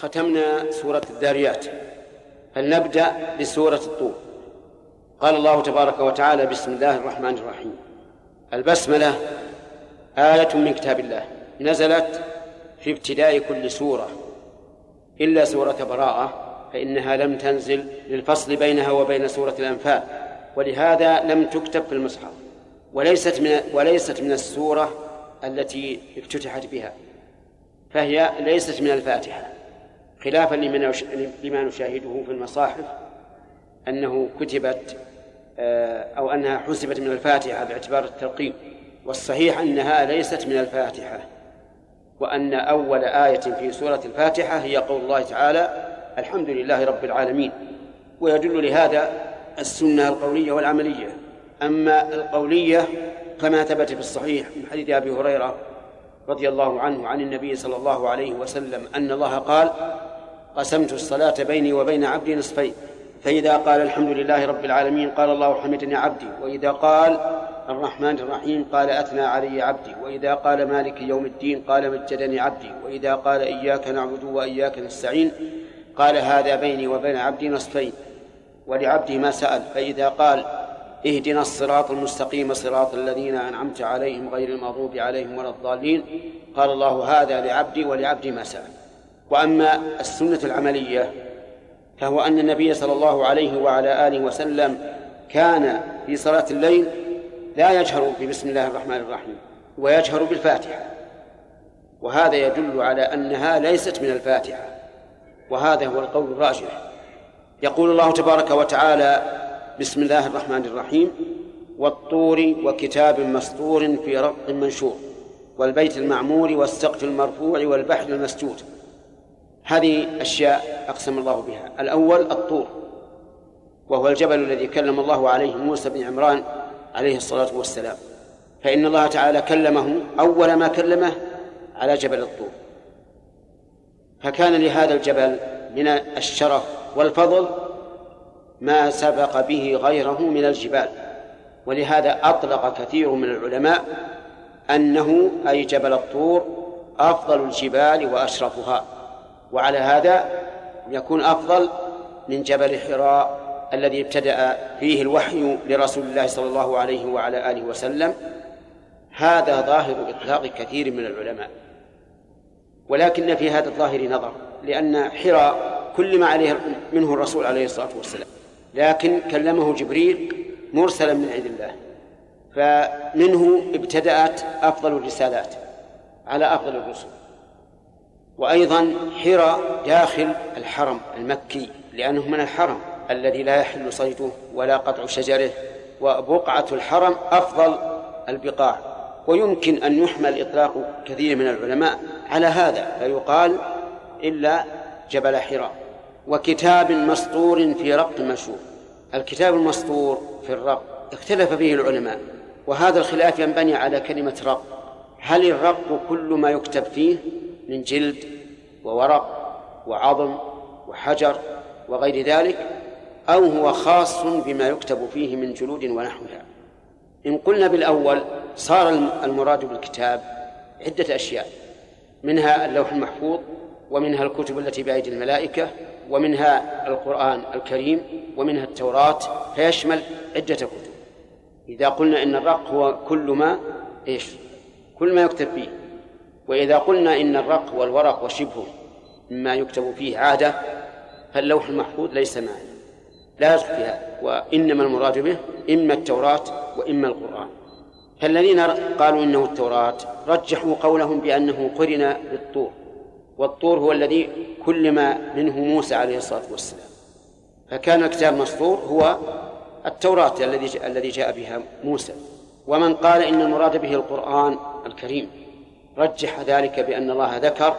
ختمنا سورة الذاريات. فلنبدأ بسورة الطور. قال الله تبارك وتعالى بسم الله الرحمن الرحيم. البسملة آية من كتاب الله. نزلت في ابتداء كل سورة. إلا سورة براءة فإنها لم تنزل للفصل بينها وبين سورة الأنفال. ولهذا لم تكتب في المصحف. وليست من وليست من السورة التي افتتحت بها. فهي ليست من الفاتحة. خلافا لما نشاهده في المصاحف أنه كتبت آه، أو أنها حسبت من الفاتحة باعتبار الترقيم والصحيح أنها ليست من الفاتحة وأن أول آية في سورة الفاتحة هي قول الله تعالى الحمد لله رب العالمين. ويدل لهذا السنة القولية والعملية. أما القولية كما ثبت في الصحيح من حديث أبي هريرة رضي الله عنه عن النبي صلى الله عليه وسلم أن الله قال قسمت الصلاة بيني وبين عبدي نصفين. فإذا قال الحمد لله رب العالمين قال الله حمدني عبدي. وإذا قال الرحمن الرحيم قال أثنى علي عبدي. وإذا قال مالك يوم الدين قال مجدني عبدي. وإذا قال إياك نعبد وإياك نستعين قال هذا بيني وبين عبدي نصفين. ولعبدي ما سأل. فإذا قال اهدنا الصراط المستقيم صراط الذين أنعمت عليهم غير المغضوب عليهم ولا الضالين قال الله هذا لعبدي ولعبدي ما سأل. وأما السنة العملية فهو أن النبي صلى الله عليه وعلى آله وسلم كان في صلاة الليل لا يجهر ببسم الله الرحمن الرحيم ويجهر بالفاتحة. وهذا يدل على أنها ليست من الفاتحة وهذا هو القول الراجح. يقول الله تبارك وتعالى بسم الله الرحمن الرحيم والطور وكتاب مسطور في رق منشور والبيت المعمور والسقف المرفوع والبحر المسجود. هذه أشياء أقسم الله بها. الأول الطور وهو الجبل الذي كلم الله عليه موسى بن عمران عليه الصلاة والسلام. فإن الله تعالى كلمه أول ما كلمه على جبل الطور. فكان لهذا الجبل من الشرف والفضل ما سبق به غيره من الجبال. ولهذا أطلق كثير من العلماء أنه أي جبل الطور أفضل الجبال وأشرفها. وعلى هذا يكون أفضل من جبل حراء الذي ابتدأ فيه الوحي لرسول الله صلى الله عليه وعلى آله وسلم. هذا ظاهر إطلاق كثير من العلماء. ولكن في هذا الظاهر نظر لأن حراء كل ما عليه منه الرسول عليه الصلاة والسلام. لكن كلمه جبريل مرسلا من عند الله. فمنه ابتدأت أفضل الرسالات على أفضل الرسل. وأيضا حراء داخل الحرم المكي لأنه من الحرم الذي لا يحل صيده ولا قطع شجره وبقعة الحرم أفضل البقاع. ويمكن أن يحمل إطلاق كثير من العلماء على هذا فيقال إلا جبل حراء وكتاب مسطور في رق مشهور. الكتاب المسطور في الرق اختلف فيه العلماء وهذا الخلاف ينبني على كلمة رق. هل الرق كل ما يكتب فيه من جلد وورق وعظم وحجر وغير ذلك أو هو خاص بما يكتب فيه من جلود ونحوها. إن قلنا بالأول صار المراد بالكتاب عدة أشياء منها اللوح المحفوظ ومنها الكتب التي بأيدي الملائكة ومنها القرآن الكريم ومنها التوراة فيشمل عدة كتب. إذا قلنا إن الرق هو كل ما إيش؟ كل ما يكتب فيه. وإذا قلنا إن الرق والورق وشبهه مما يكتب فيه عادة فاللوح المحفوظ ليس معنى لا يدخل فيها وإنما المراد به إما التوراة وإما القرآن. فالذين قالوا إنه التوراة رجحوا قولهم بأنه قرن بالطور والطور هو الذي كلم منه موسى عليه الصلاة والسلام. فكان الكتاب مسطور هو التوراة الذي الذي جاء بها موسى. ومن قال إن المراد به القرآن الكريم. رجح ذلك بأن الله ذكر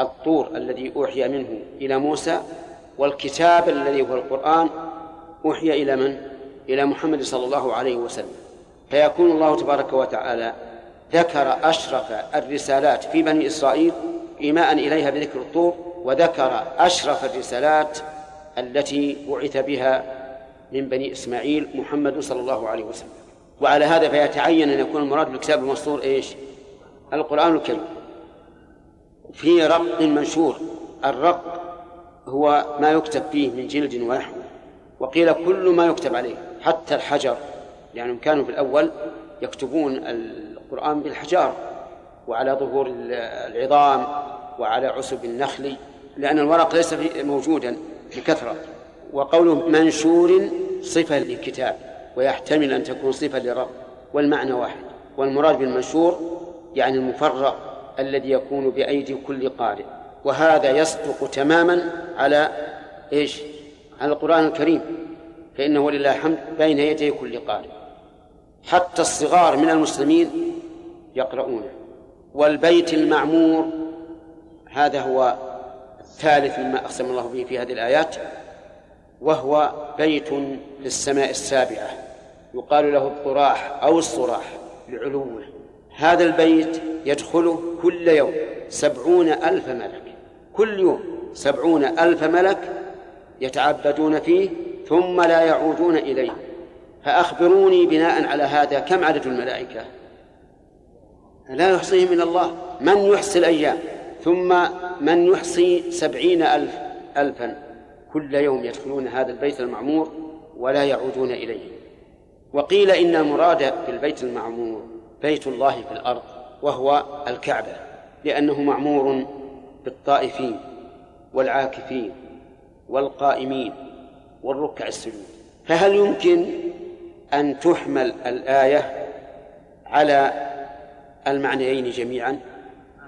الطور الذي أوحي منه إلى موسى والكتاب الذي هو القرآن أوحي إلى من؟ إلى محمد صلى الله عليه وسلم. فيكون الله تبارك وتعالى ذكر أشرف الرسالات في بني إسرائيل إيماء إليها بذكر الطور وذكر أشرف الرسالات التي بعث بها من بني إسماعيل محمد صلى الله عليه وسلم. وعلى هذا فيتعين أن يكون المراد بالكتاب المسطور إيش؟ القرآن الكريم. في رق منشور الرق هو ما يكتب فيه من جلد ونحوه وقيل كل ما يكتب عليه حتى الحجر. يعني كانوا في الأول يكتبون القرآن بالحجار. وعلى ظهور العظام وعلى عسب النخل. لأن الورق ليس موجودا بكثرة. وقوله منشور صفة للكتاب. ويحتمل أن تكون صفة للرب والمعنى واحد. والمراد بالمنشور يعني المفرق الذي يكون بأيدي كل قارئ. وهذا يصدق تماما على إيش؟ على القرآن الكريم. فإنه ولله الحمد بين يدي كل قارئ. حتى الصغار من المسلمين يقرؤونه. والبيت المعمور هذا هو الثالث مما أقسم الله به في هذه الآيات وهو بيت للسماء السابعة. يقال له الطراح أو الصراح لعلوه. هذا البيت يدخله كل يوم سبعون ألف ملك. كل يوم سبعون ألف ملك يتعبدون فيه ثم لا يعودون إليه. فأخبروني بناء على هذا كم عدد الملائكة؟ لا يحصيهم من الله. من يحصي الأيام؟ ثم من يحصي سبعين ألف ألفا. كل يوم يدخلون هذا البيت المعمور ولا يعودون إليه. وقيل إن المراد في البيت المعمور بيت الله في الأرض وهو الكعبة لأنه معمور بالطائفين والعاكفين والقائمين والركع السجود. فهل يمكن أن تحمل الآية على المعنيين جميعا؟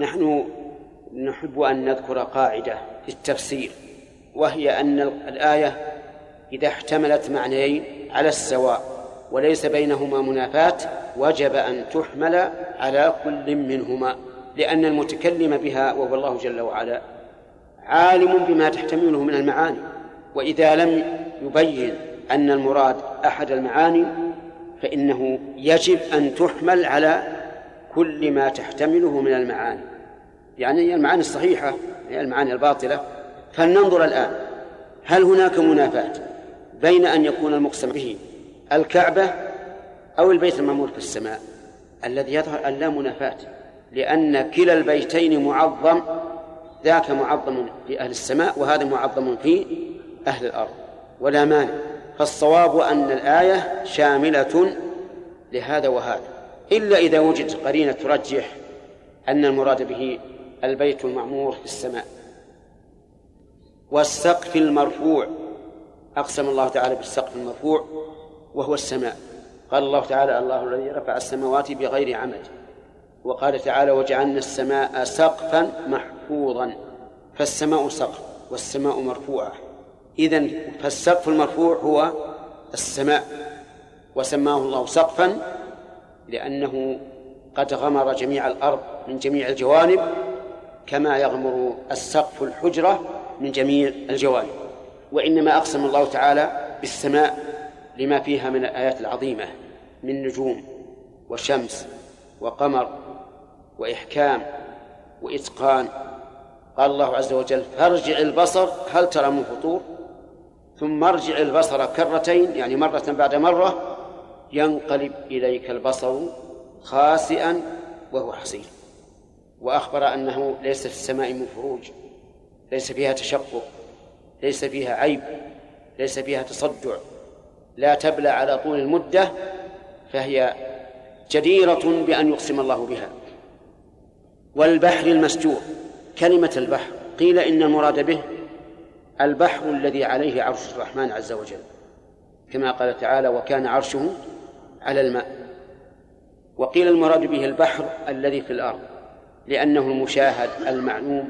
نحن نحب أن نذكر قاعدة في التفسير وهي أن الآية إذا احتملت معنيين على السواء وليس بينهما منافاة وجب أن تحمل على كل منهما لأن المتكلم بها وهو الله جل وعلا عالم بما تحتمله من المعاني. وإذا لم يبين أن المراد أحد المعاني فإنه يجب أن تحمل على كل ما تحتمله من المعاني. يعني المعاني الصحيحة هي المعاني الباطلة. فلننظر الآن هل هناك منافاة بين أن يكون المقسم به الكعبة أو البيت المعمور في السماء الذي يظهر أن لا منافاة لأن كلا البيتين معظم ذاك معظم في أهل السماء وهذا معظم في أهل الأرض. ولا مانع. فالصواب أن الآية شاملة لهذا وهذا. إلا إذا وجد قرينة ترجح أن المراد به البيت المعمور في السماء. والسقف المرفوع. أقسم الله تعالى بالسقف المرفوع وهو السماء. قال الله تعالى الله الذي رفع السماوات بغير عمد وقال تعالى وجعلنا السماء سقفا محفوظا فالسماء سقف والسماء مرفوعة. إذن فالسقف المرفوع هو السماء وسماه الله سقفا لأنه قد غمر جميع الأرض من جميع الجوانب كما يغمر السقف الحجرة من جميع الجوانب. وإنما أقسم الله تعالى بالسماء لما فيها من الآيات العظيمة. من نجوم وشمس وقمر وإحكام وإتقان. قال الله عز وجل فارجع البصر هل ترى من فطور؟ ثم ارجع البصر كرتين يعني مرة بعد مرة ينقلب إليك البصر خاسئا وهو حصير وأخبر أنه ليس في السماء من فروج ليس فيها تشقق ليس فيها عيب ليس فيها تصدع لا تبلى على طول المدة فهي جديرة بأن يقسم الله بها. والبحر المسجور كلمة البحر. قيل إن المراد به البحر الذي عليه عرش الرحمن عز وجل. كما قال تعالى وكان عرشه على الماء وقيل المراد به البحر الذي في الأرض لأنه المشاهد المعلوم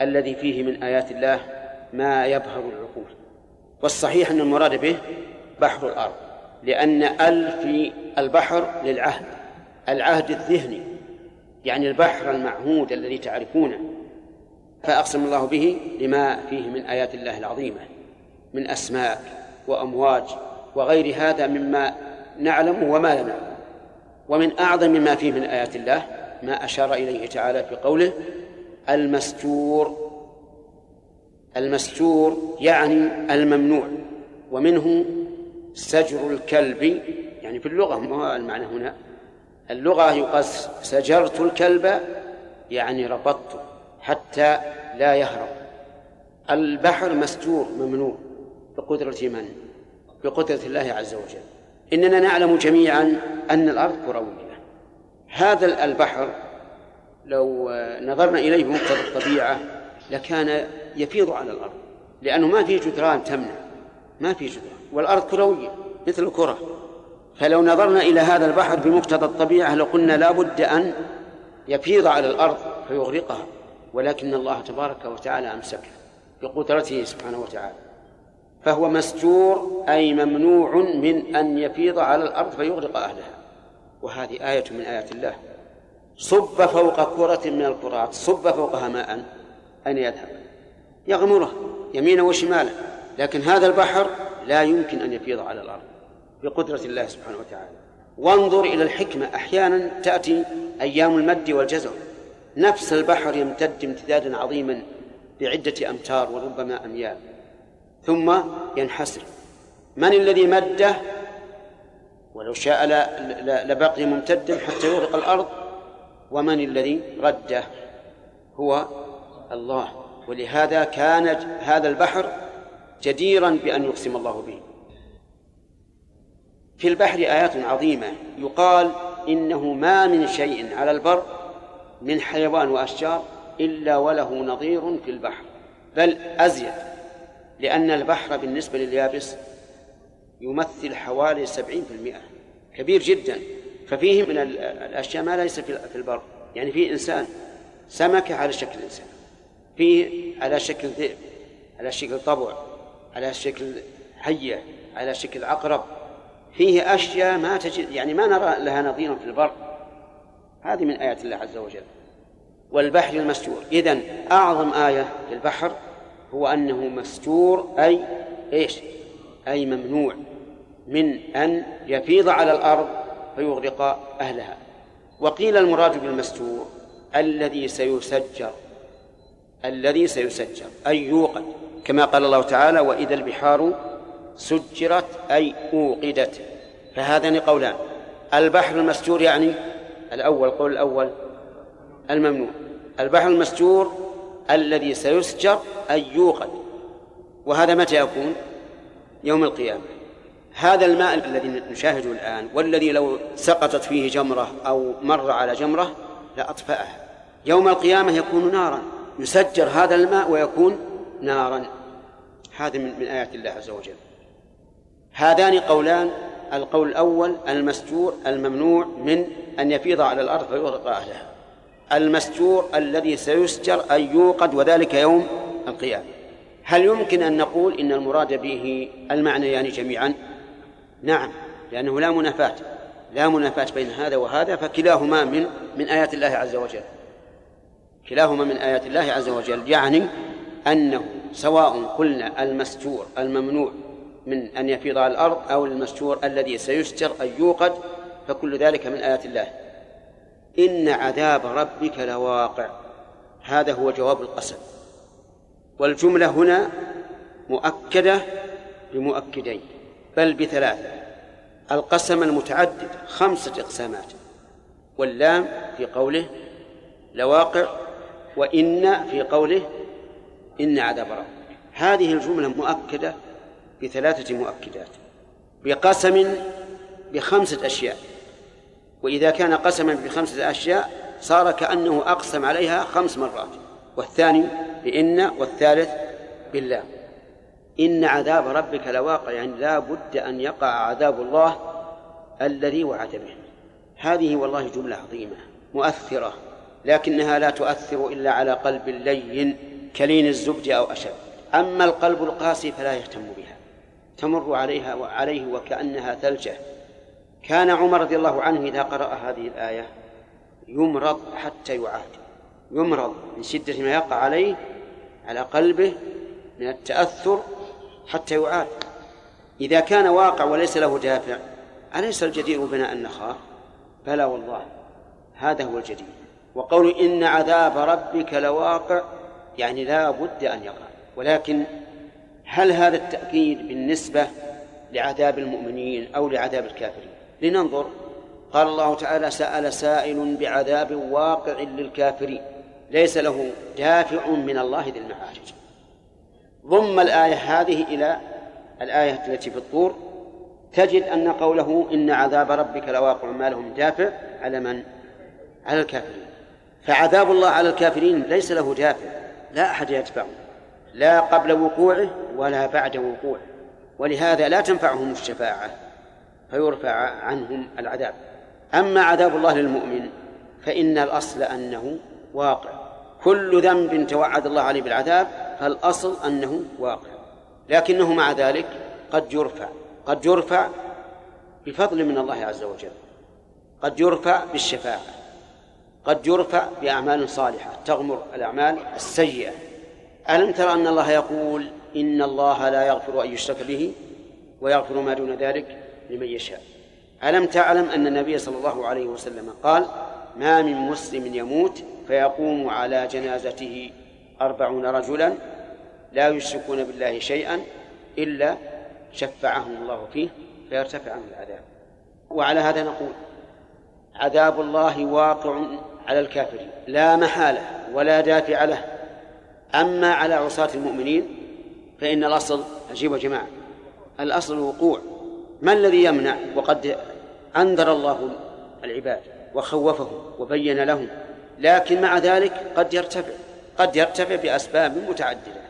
الذي فيه من آيات الله ما يبهر العقول. والصحيح أن المراد به بحر الأرض. لأن ال في البحر للعهد العهد الذهني يعني البحر المعهود الذي تعرفونه. فأقسم الله به لما فيه من آيات الله العظيمة من أسماك وأمواج وغير هذا مما نعلم وما لا نعلم. ومن أعظم ما فيه من آيات الله ما أشار إليه تعالى في قوله المستور المستور يعني الممنوع ومنه سجر الكلب يعني في اللغة ما المعنى هنا. اللغة يقال سجرت الكلب يعني ربطته حتى لا يهرب. البحر مستور ممنوع بقدرة من؟ بقدرة الله عز وجل. إننا نعلم جميعا أن الأرض كروية. هذا البحر لو نظرنا إليه بمقتضى الطبيعة لكان يفيض على الأرض لأنه ما في جدران تمنع. ما في جدران. والأرض كروية مثل الكرة. فلو نظرنا إلى هذا البحر بمقتضى الطبيعة لقلنا لا بد أن يفيض على الأرض فيغرقها. ولكن الله تبارك وتعالى أمسكه بقدرته سبحانه وتعالى. فهو مستور أي ممنوع من أن يفيض على الأرض فيغرق أهلها. وهذه آية من آيات الله. صب فوق كرة من الكرات صب فوقها ماء أين يذهب. يغمره يمينا وشمالا لكن هذا البحر لا يمكن أن يفيض على الأرض بقدرة الله سبحانه وتعالى. وانظر إلى الحكمة. أحيانا تأتي أيام المد والجزر نفس البحر يمتد امتدادا عظيما بعدة أمتار وربما أميال. ثم ينحسر. من الذي مده؟ ولو شاء لبقي ممتدا حتى يغرق الأرض. ومن الذي رده؟ هو الله. ولهذا كان هذا البحر جديرا بأن يقسم الله به. في البحر آيات عظيمة. يقال إنه ما من شيء على البر من حيوان وأشجار إلا وله نظير في البحر. بل أزيد لأن البحر بالنسبة لليابس يمثل حوالي سبعين في المئة. كبير جدا. ففيه من الأشياء ما ليس في البر. يعني فيه إنسان سمكة على شكل إنسان. فيه على شكل ذئب على شكل طبع. على شكل حية على شكل عقرب فيه أشياء ما تجد يعني ما نرى لها نظيرا في البر. هذه من آيات الله عز وجل. والبحر المستور. إذن أعظم آية في البحر هو أنه مستور أي إيش؟ أي ممنوع من أن يفيض على الأرض فيغرق أهلها. وقيل المراد بالمستور الذي سيسجر الذي سيسجر أي يوقد. كما قال الله تعالى وإذا البحار سجرت أي أوقدت. فهذان قولان. البحر المستور يعني الأول قول الأول. الممنوع. البحر المستور الذي سيسجر أي يوقد. وهذا متى يكون؟ يوم القيامة. هذا الماء الذي نشاهده الآن والذي لو سقطت فيه جمرة أو مر على جمرة لأطفأها يوم القيامة يكون نارا. يسجر هذا الماء ويكون نارا. هذا من, من آيات الله عز وجل. هذان قولان القول الأول المستور الممنوع من أن يفيض على الأرض فيغرق أهلها. المستور الذي سيسجر أن يوقد وذلك يوم القيامة. هل يمكن أن نقول إن المراد به المعنيان يعني جميعا؟ نعم لأنه لا منافاة. لا منافاة بين هذا وهذا فكلاهما من من آيات الله عز وجل. كلاهما من آيات الله عز وجل يعني أنه سواء قلنا المستور الممنوع من أن يفيض على الأرض أو المستور الذي سيستر أن يوقد فكل ذلك من آيات الله. إن عذاب ربك لواقع. هذا هو جواب القسم. والجملة هنا مؤكدة بمؤكدين بل بثلاثة القسم المتعدد خمسة إقسامات. واللام في قوله لواقع وإن في قوله إن عذاب ربك هذه الجملة مؤكدة بثلاثة مؤكدات. بقسم بخمسة أشياء. وإذا كان قسما بخمسة أشياء صار كأنه أقسم عليها خمس مرات. والثاني بإن والثالث بالله إن عذاب ربك لواقع يعني لا بد أن يقع عذاب الله الذي وعد به. هذه والله جملة عظيمة مؤثرة لكنها لا تؤثر إلا على قلب لين. كلين الزبد أو أشد. أما القلب القاسي فلا يهتم بها. تمر عليها وعليه وكأنها ثلجة. كان عمر رضي الله عنه إذا قرأ هذه الآية يمرض حتى يعاد. يمرض من شدة ما يقع عليه على قلبه من التأثر حتى يعاد. إذا كان واقع وليس له دافع أليس الجدير بنا أن نخاف؟ بلى والله هذا هو الجدير. وقول إن عذاب ربك لواقع يعني لا بد أن يقع. ولكن هل هذا التأكيد بالنسبة لعذاب المؤمنين أو لعذاب الكافرين؟ لننظر. قال الله تعالى سأل سائل بعذاب واقع للكافرين. ليس له دافع من الله ذي المعارج. ضم الآية هذه إلى الآية التي في الطور. تجد أن قوله إن عذاب ربك لواقع ما له من دافع على من؟ على الكافرين. فعذاب الله على الكافرين ليس له دافع. لا أحد يدفعه لا قبل وقوعه ولا بعد وقوعه ولهذا لا تنفعهم الشفاعة فيرفع عنهم العذاب. أما عذاب الله للمؤمن فإن الأصل أنه واقع. كل ذنب توعد الله عليه بالعذاب فالأصل أنه واقع. لكنه مع ذلك قد يرفع قد يرفع بفضل من الله عز وجل قد يرفع بالشفاعة. قد يرفع بأعمال صالحة تغمر الأعمال السيئة. ألم ترى أن الله يقول إن الله لا يغفر أن يشرك به ويغفر ما دون ذلك لمن يشاء. ألم تعلم أن النبي صلى الله عليه وسلم قال ما من مسلم يموت فيقوم على جنازته أربعون رجلا لا يشركون بالله شيئا إلا شفعهم الله فيه فيرتفع عنه العذاب. وعلى هذا نقول عذاب الله واقع على الكافرين لا محالة ولا دافع له. أما على عصاة المؤمنين فإن الأصل عجيب يا جماعة الأصل الوقوع. ما الذي يمنع وقد أنذر الله العباد وخوفهم وبين لهم لكن مع ذلك قد يرتفع قد يرتفع بأسباب متعددة.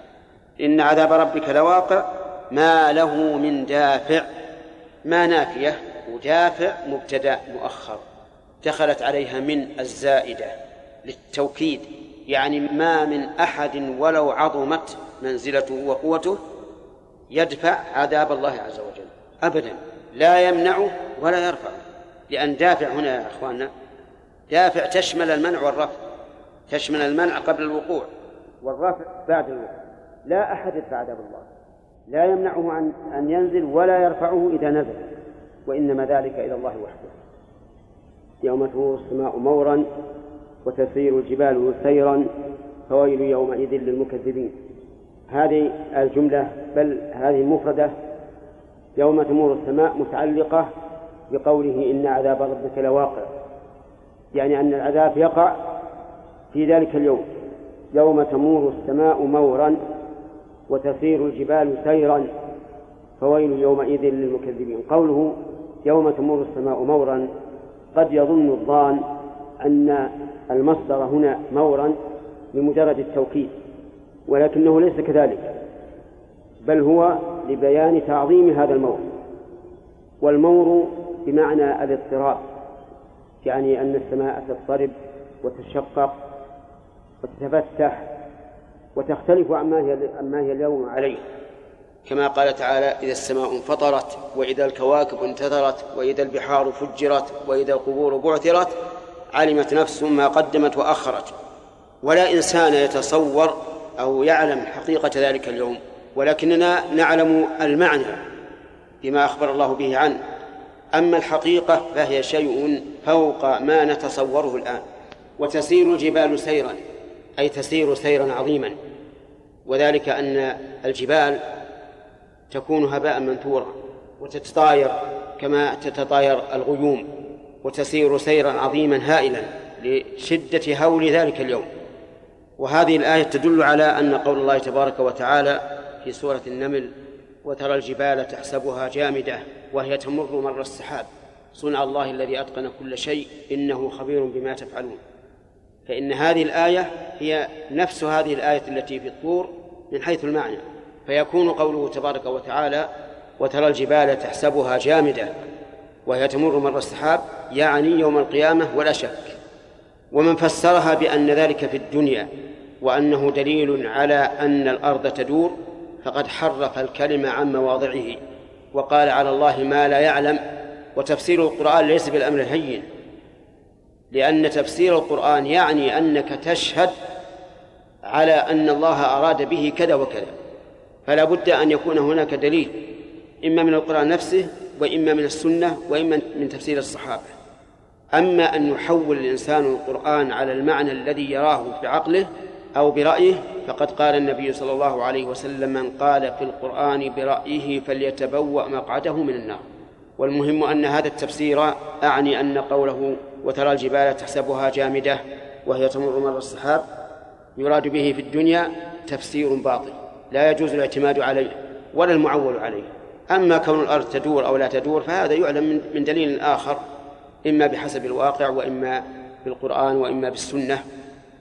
إن عذاب ربك لواقع ما له من دافع. ما نافية ودافع مبتدأ مؤخر. دخلت عليها من الزائدة للتوكيد يعني ما من أحد ولو عظمت منزلته وقوته يدفع عذاب الله عز وجل أبدا لا يمنعه ولا يرفعه. لأن دافع هنا يا أخواننا دافع تشمل المنع والرفع تشمل المنع قبل الوقوع والرفع بعد الوقوع. لا أحد يدفع عذاب الله لا يمنعه عن أن ينزل ولا يرفعه إذا نزل وإنما ذلك إلى الله وحده. يوم تمور السماء مورا وتسير الجبال سيرا فويل يومئذ للمكذبين. هذه الجملة بل هذه المفردة يوم تمور السماء متعلقة بقوله إن عذاب ربك لواقع. يعني أن العذاب يقع في ذلك اليوم. يوم تمور السماء مورا وتسير الجبال سيرا فويل يومئذ للمكذبين. قوله يوم تمور السماء مورا قد يظن الظان أن المصدر هنا مورا بمجرد التوكيد ولكنه ليس كذلك بل هو لبيان تعظيم هذا المور والمور بمعنى الاضطراب يعني أن السماء تضطرب وتشقق وتتفتح وتختلف عما هي عما هي اليوم عليه. كما قال تعالى إذا السماء انفطرت وإذا الكواكب انتثرت وإذا البحار فجرت وإذا القبور بعثرت علمت نفس ما قدمت وأخرت. ولا إنسان يتصور أو يعلم حقيقة ذلك اليوم ولكننا نعلم المعنى بما أخبر الله به عنه. أما الحقيقة فهي شيء فوق ما نتصوره الآن وتسير الجبال سيرا أي تسير سيرا عظيما. وذلك أن الجبال تكون هباء منثورا وتتطاير كما تتطاير الغيوم وتسير سيرا عظيما هائلا لشدة هول ذلك اليوم. وهذه الآية تدل على أن قول الله تبارك وتعالى في سورة النمل وترى الجبال تحسبها جامدة وهي تمر مر السحاب صنع الله الذي أتقن كل شيء إنه خبير بما تفعلون. فإن هذه الآية هي نفس هذه الآية التي في الطور من حيث المعنى. فيكون قوله تبارك وتعالى وترى الجبال تحسبها جامدة وهي تمر مر السحاب يعني يوم القيامة ولا شك. ومن فسرها بأن ذلك في الدنيا وأنه دليل على أن الأرض تدور فقد حرف الكلمة عن مواضعه وقال على الله ما لا يعلم وتفسير القرآن ليس بالأمر الهين لأن تفسير القرآن يعني أنك تشهد على أن الله أراد به كذا وكذا. فلا بد أن يكون هناك دليل إما من القرآن نفسه وإما من السنة وإما من تفسير الصحابة. أما أن يحول الإنسان القرآن على المعنى الذي يراه في عقله أو برأيه فقد قال النبي صلى الله عليه وسلم من قال في القرآن برأيه فليتبوأ مقعده من النار. والمهم أن هذا التفسير أعني أن قوله وترى الجبال تحسبها جامدة وهي تمر مر السحاب يراد به في الدنيا تفسير باطل. لا يجوز الاعتماد عليه ولا المعول عليه. أما كون الأرض تدور أو لا تدور فهذا يعلم من دليل آخر إما بحسب الواقع وإما بالقرآن وإما بالسنة.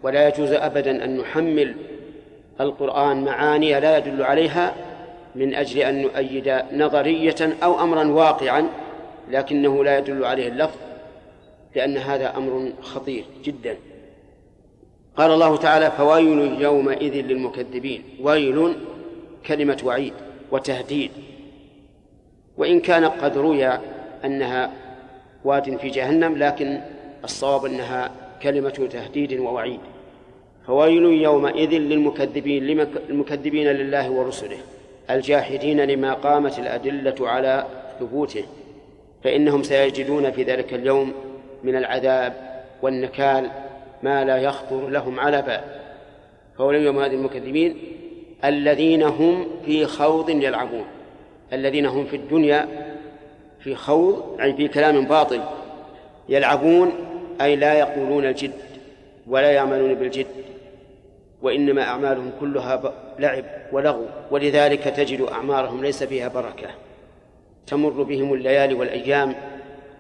ولا يجوز أبدا أن نحمل القرآن معاني لا يدل عليها من أجل أن نؤيد نظرية أو أمرا واقعا لكنه لا يدل عليه اللفظ لأن هذا أمر خطير جدا. قال الله تعالى فويل يومئذ للمكذبين. ويل كلمة وعيد وتهديد. وإن كان قد روي أنها واد في جهنم لكن الصواب أنها كلمة تهديد ووعيد. فويل يومئذ للمكذبين المكذبين لله ورسله الجاحدين لما قامت الأدلة على ثبوته. فإنهم سيجدون في ذلك اليوم من العذاب والنكال ما لا يخطر لهم على بال. فويل يومئذ المكذبين الذين هم في خوض يلعبون. الذين هم في الدنيا في خوض أي في كلام باطل. يلعبون أي لا يقولون الجد ولا يعملون بالجد. وإنما أعمالهم كلها لعب ولغو. ولذلك تجد أعمارهم ليس فيها بركة. تمر بهم الليالي والأيام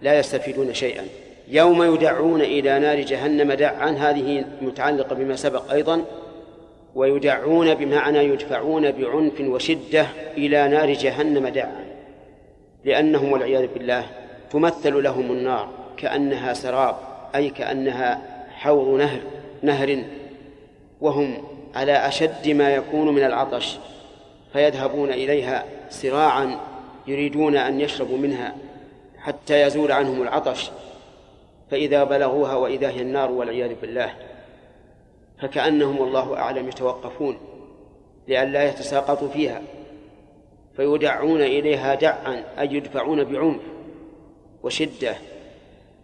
لا يستفيدون شيئا. يوم يدعون إلى نار جهنم دعا هذه متعلقة بما سبق أيضا ويدعون بمعنى يدفعون بعنف وشدة إلى نار جهنم دعا لأنهم والعياذ بالله تمثل لهم النار كأنها سراب أي كأنها حوض نهر نهر وهم على أشد ما يكون من العطش فيذهبون إليها سراعا يريدون أن يشربوا منها حتى يزول عنهم العطش. فإذا بلغوها وإذا هي النار والعياذ بالله فكأنهم والله أعلم يتوقفون لئلا يتساقطوا فيها فيدعون إليها دعا أي يدفعون بعنف وشدة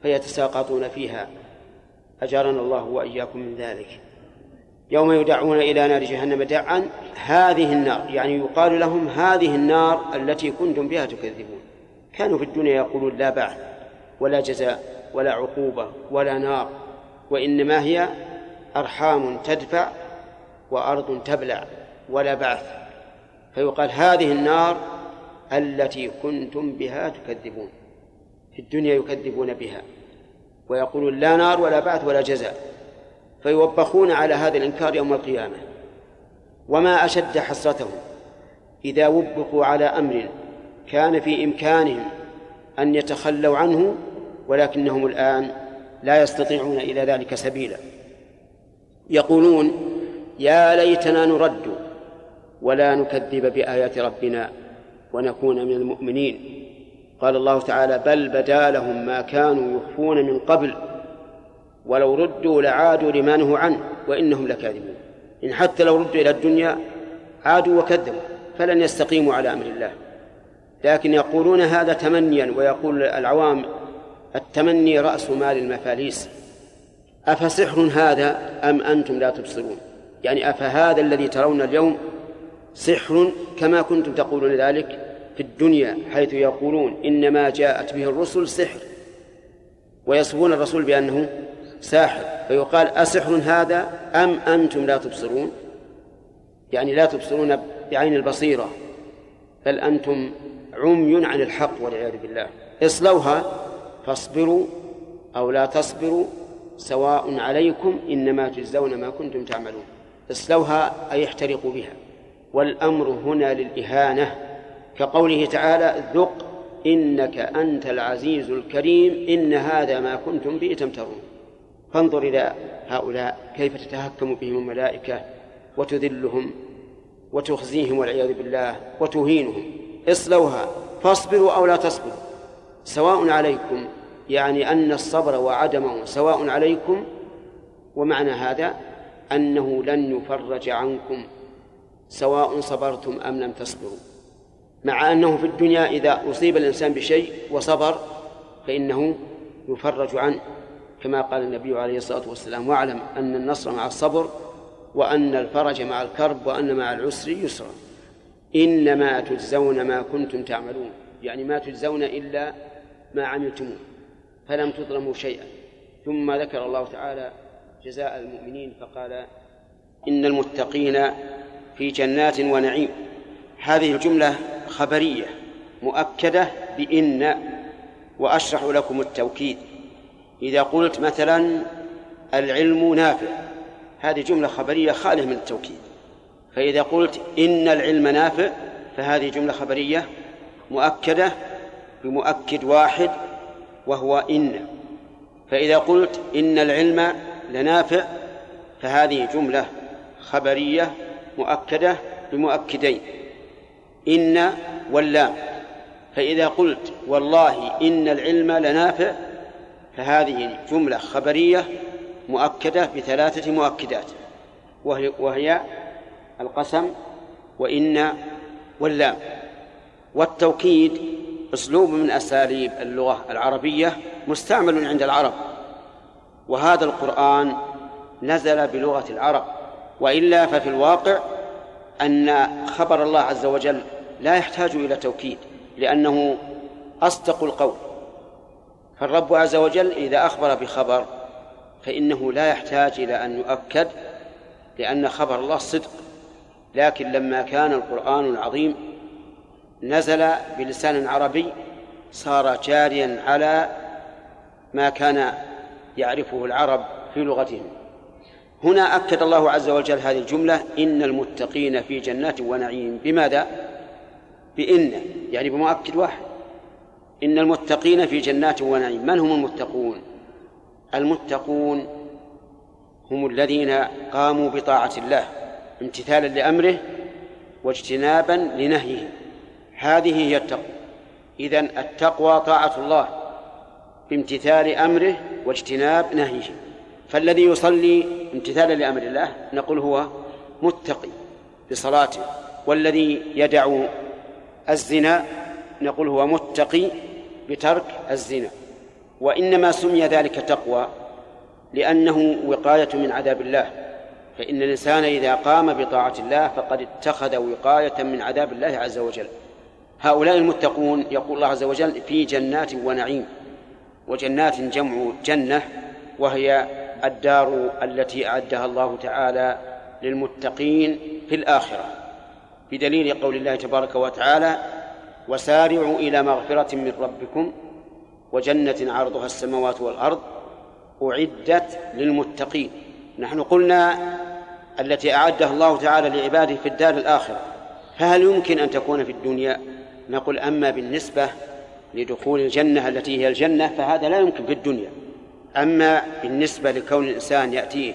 فيتساقطون فيها. أجارنا الله وإياكم من ذلك. يوم يدعون إلى نار جهنم دعا هذه النار يعني يقال لهم هذه النار التي كنتم بها تكذبون. كانوا في الدنيا يقولون لا بعث ولا جزاء. ولا عقوبة ولا نار وإنما هي أرحام تدفع وأرض تبلع ولا بعث. فيقال هذه النار التي كنتم بها تكذبون في الدنيا يكذبون بها ويقولون لا نار ولا بعث ولا جزاء فيوبخون على هذا الإنكار يوم القيامة. وما أشد حسرتهم إذا وبخوا على أمر كان في إمكانهم أن يتخلوا عنه ولكنهم الآن لا يستطيعون إلى ذلك سبيلا. يقولون يا ليتنا نرد ولا نكذب بآيات ربنا ونكون من المؤمنين. قال الله تعالى بل بدا لهم ما كانوا يخفون من قبل ولو ردوا لعادوا لما نهوا عنه وإنهم لكاذبون. إن حتى لو ردوا إلى الدنيا عادوا وكذبوا فلن يستقيموا على أمر الله. لكن يقولون هذا تمنيا ويقول العوام التمني رأس مال المفاليس. أفسحر هذا أم أنتم لا تبصرون؟ يعني أفهذا الذي ترون اليوم سحر كما كنتم تقولون ذلك في الدنيا حيث يقولون إنما جاءت به الرسل سحر. ويصفون الرسول بأنه ساحر. فيقال أسحر هذا أم أنتم لا تبصرون؟ يعني لا تبصرون بعين البصيرة. بل أنتم عمي عن الحق والعياذ بالله. اصلوها فاصبروا أو لا تصبروا سواء عليكم إنما تجزون ما كنتم تعملون. اصلوها أي احترقوا بها. والأمر هنا للإهانة. كقوله تعالى ذق إنك أنت العزيز الكريم إن هذا ما كنتم به تمترون. فانظر إلى هؤلاء كيف تتهكم بهم الملائكة وتذلهم وتخزيهم والعياذ بالله وتهينهم. اصلوها فاصبروا أو لا تصبروا. سواء عليكم يعني أن الصبر وعدمه سواء عليكم ومعنى هذا أنه لن يفرج عنكم سواء صبرتم أم لم تصبروا. مع أنه في الدنيا إذا أصيب الإنسان بشيء وصبر فإنه يفرج عنه كما قال النبي عليه الصلاة والسلام واعلم أن النصر مع الصبر وأن الفرج مع الكرب وأن مع العسر يسرا. إنما تجزون ما كنتم تعملون. يعني ما تجزون إلا ما عملتموه فلم تظلموا شيئا. ثم ذكر الله تعالى جزاء المؤمنين فقال إن المتقين في جنات ونعيم. هذه الجملة خبرية مؤكدة بإن وأشرح لكم التوكيد. إذا قلت مثلا العلم نافع هذه جملة خبرية خالية من التوكيد. فإذا قلت إن العلم نافع فهذه جملة خبرية مؤكدة بمؤكد واحد وهو إن. فإذا قلت إن العلم لنافع فهذه جملة خبرية مؤكدة بمؤكدين. إن واللام. فإذا قلت والله إن العلم لنافع فهذه جملة خبرية مؤكدة بثلاثة مؤكدات. وهي, وهي القسم وإن واللام. والتوكيد أسلوب من أساليب اللغة العربية مستعمل عند العرب. وهذا القرآن نزل بلغة العرب. وإلا ففي الواقع أن خبر الله عز وجل لا يحتاج إلى توكيد لأنه أصدق القول. فالرب عز وجل إذا أخبر بخبر فإنه لا يحتاج إلى أن يؤكد لأن خبر الله صدق. لكن لما كان القرآن العظيم نزل بلسان عربي صار جاريا على ما كان يعرفه العرب في لغتهم. هنا أكد الله عز وجل هذه الجملة إن المتقين في جنات ونعيم. بماذا؟ بإن يعني بمؤكد واحد. إن المتقين في جنات ونعيم. من هم المتقون؟ المتقون هم الذين قاموا بطاعة الله امتثالا لأمره واجتنابا لنهيه. هذه هي التقوى. إذن التقوى طاعة الله بامتثال أمره واجتناب نهيه. فالذي يصلي امتثالا لأمر الله نقول هو متقي بصلاته والذي يدع الزنا نقول هو متقي بترك الزنا. وإنما سمي ذلك تقوى لأنه وقاية من عذاب الله. فإن الإنسان إذا قام بطاعة الله فقد اتخذ وقاية من عذاب الله عز وجل. هؤلاء المتقون يقول الله عز وجل في جنات ونعيم وجنات جمع جنة وهي الدار التي أعدها الله تعالى للمتقين في الآخرة بدليل قول الله تبارك وتعالى وسارعوا إلى مغفرة من ربكم وجنة عرضها السماوات والأرض أعدت للمتقين. نحن قلنا التي أعدها الله تعالى لعباده في الدار الآخرة فهل يمكن أن تكون في الدنيا؟ نقول أما بالنسبة لدخول الجنة التي هي الجنة فهذا لا يمكن في الدنيا. أما بالنسبة لكون الإنسان يأتيه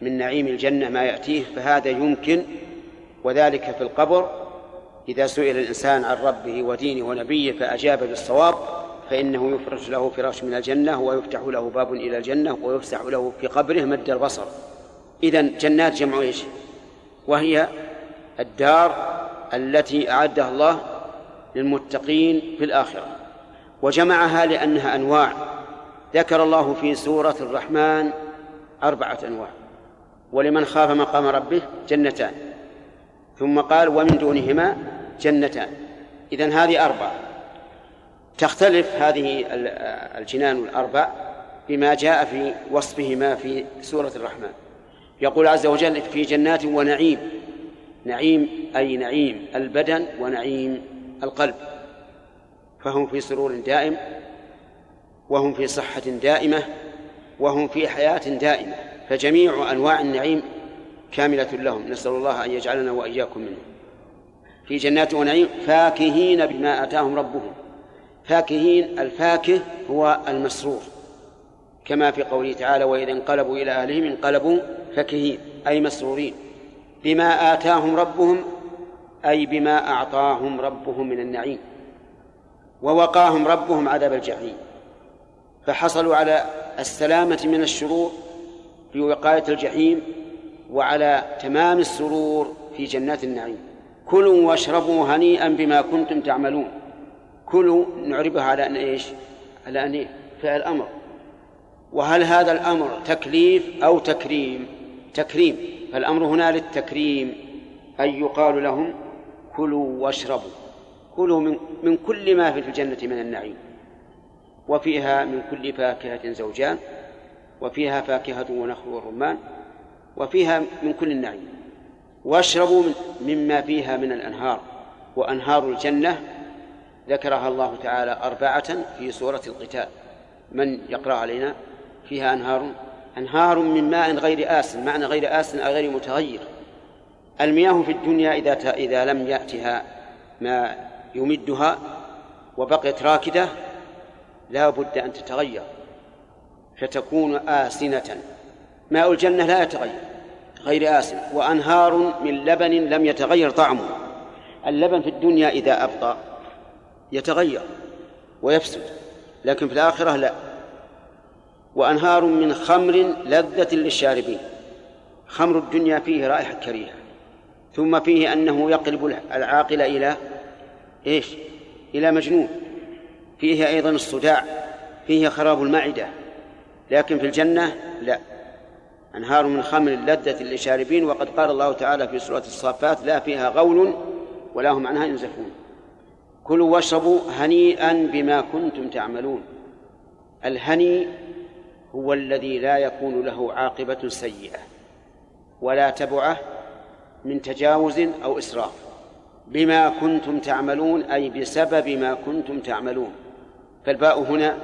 من نعيم الجنة ما يأتيه فهذا يمكن وذلك في القبر. إذا سئل الإنسان عن ربه ودينه ونبيه فأجاب بالصواب فإنه يفرش له فراش من الجنة ويفتح له باب إلى الجنة ويفسح له في قبره مد البصر. إذا جنات جمع إيش؟ وهي الدار التي أعدها الله للمتقين في الآخرة. وجمعها لأنها أنواع. ذكر الله في سورة الرحمن أربعة أنواع. ولمن خاف مقام ربه جنتان. ثم قال ومن دونهما جنتان. إذن هذه أربعة. تختلف هذه الجنان الأربع بما جاء في وصفهما في سورة الرحمن. يقول عز وجل في جنات ونعيم. نعيم أي نعيم البدن ونعيم القلب فهم في سرور دائم وهم في صحة دائمة وهم في حياة دائمة فجميع أنواع النعيم كاملة لهم. نسأل الله أن يجعلنا وإياكم منهم. في جنات ونعيم فاكهين بما آتاهم ربهم. فاكهين الفاكه هو المسرور كما في قوله تعالى وإذا انقلبوا إلى أهلهم انقلبوا فكهين أي مسرورين. بما آتاهم ربهم أي بما أعطاهم ربهم من النعيم ووقاهم ربهم عذاب الجحيم فحصلوا على السلامة من الشرور في وقاية الجحيم وعلى تمام السرور في جنات النعيم. كلوا واشربوا هنيئا بما كنتم تعملون. كلوا نعربها على أن إيش؟ على أن إيه؟ فعل أمر وهل هذا الأمر تكليف أو تكريم؟ تكريم. فالأمر هنا للتكريم أي يقال لهم كلوا واشربوا. كلوا من, من كل ما في الجنة من النعيم. وفيها من كل فاكهة زوجان وفيها فاكهة ونخل ورمان وفيها من كل النعيم. واشربوا مما فيها من الأنهار. وأنهار الجنة ذكرها الله تعالى أربعة في سورة القتال. من يقرأ علينا؟ فيها أنهار أنهار من ماء غير آسن. معنى غير آسن أي غير متغير. المياه في الدنيا إذا إذا لم يأتها ما يمدها وبقيت راكدة لا بد أن تتغير فتكون آسنة. ماء الجنة لا يتغير غير آسن. وأنهار من لبن لم يتغير طعمه. اللبن في الدنيا إذا أبطأ يتغير ويفسد لكن في الآخرة لا. وأنهار من خمر لذة للشاربين. خمر الدنيا فيه رائحة كريهة. ثم فيه أنه يقلب العاقل إلى إيش؟ إلى مجنون. فيه أيضا الصداع فيه خراب المعدة. لكن في الجنة لا. أنهار من خمر لذة للشاربين وقد قال الله تعالى في سورة الصافات لا فيها غول ولا هم عنها ينزفون. كلوا واشربوا هنيئا بما كنتم تعملون. الهني هو الذي لا يكون له عاقبة سيئة ولا تبعة من تجاوز أو إسراف. بما كنتم تعملون أي بسبب ما كنتم تعملون. فالباء هنا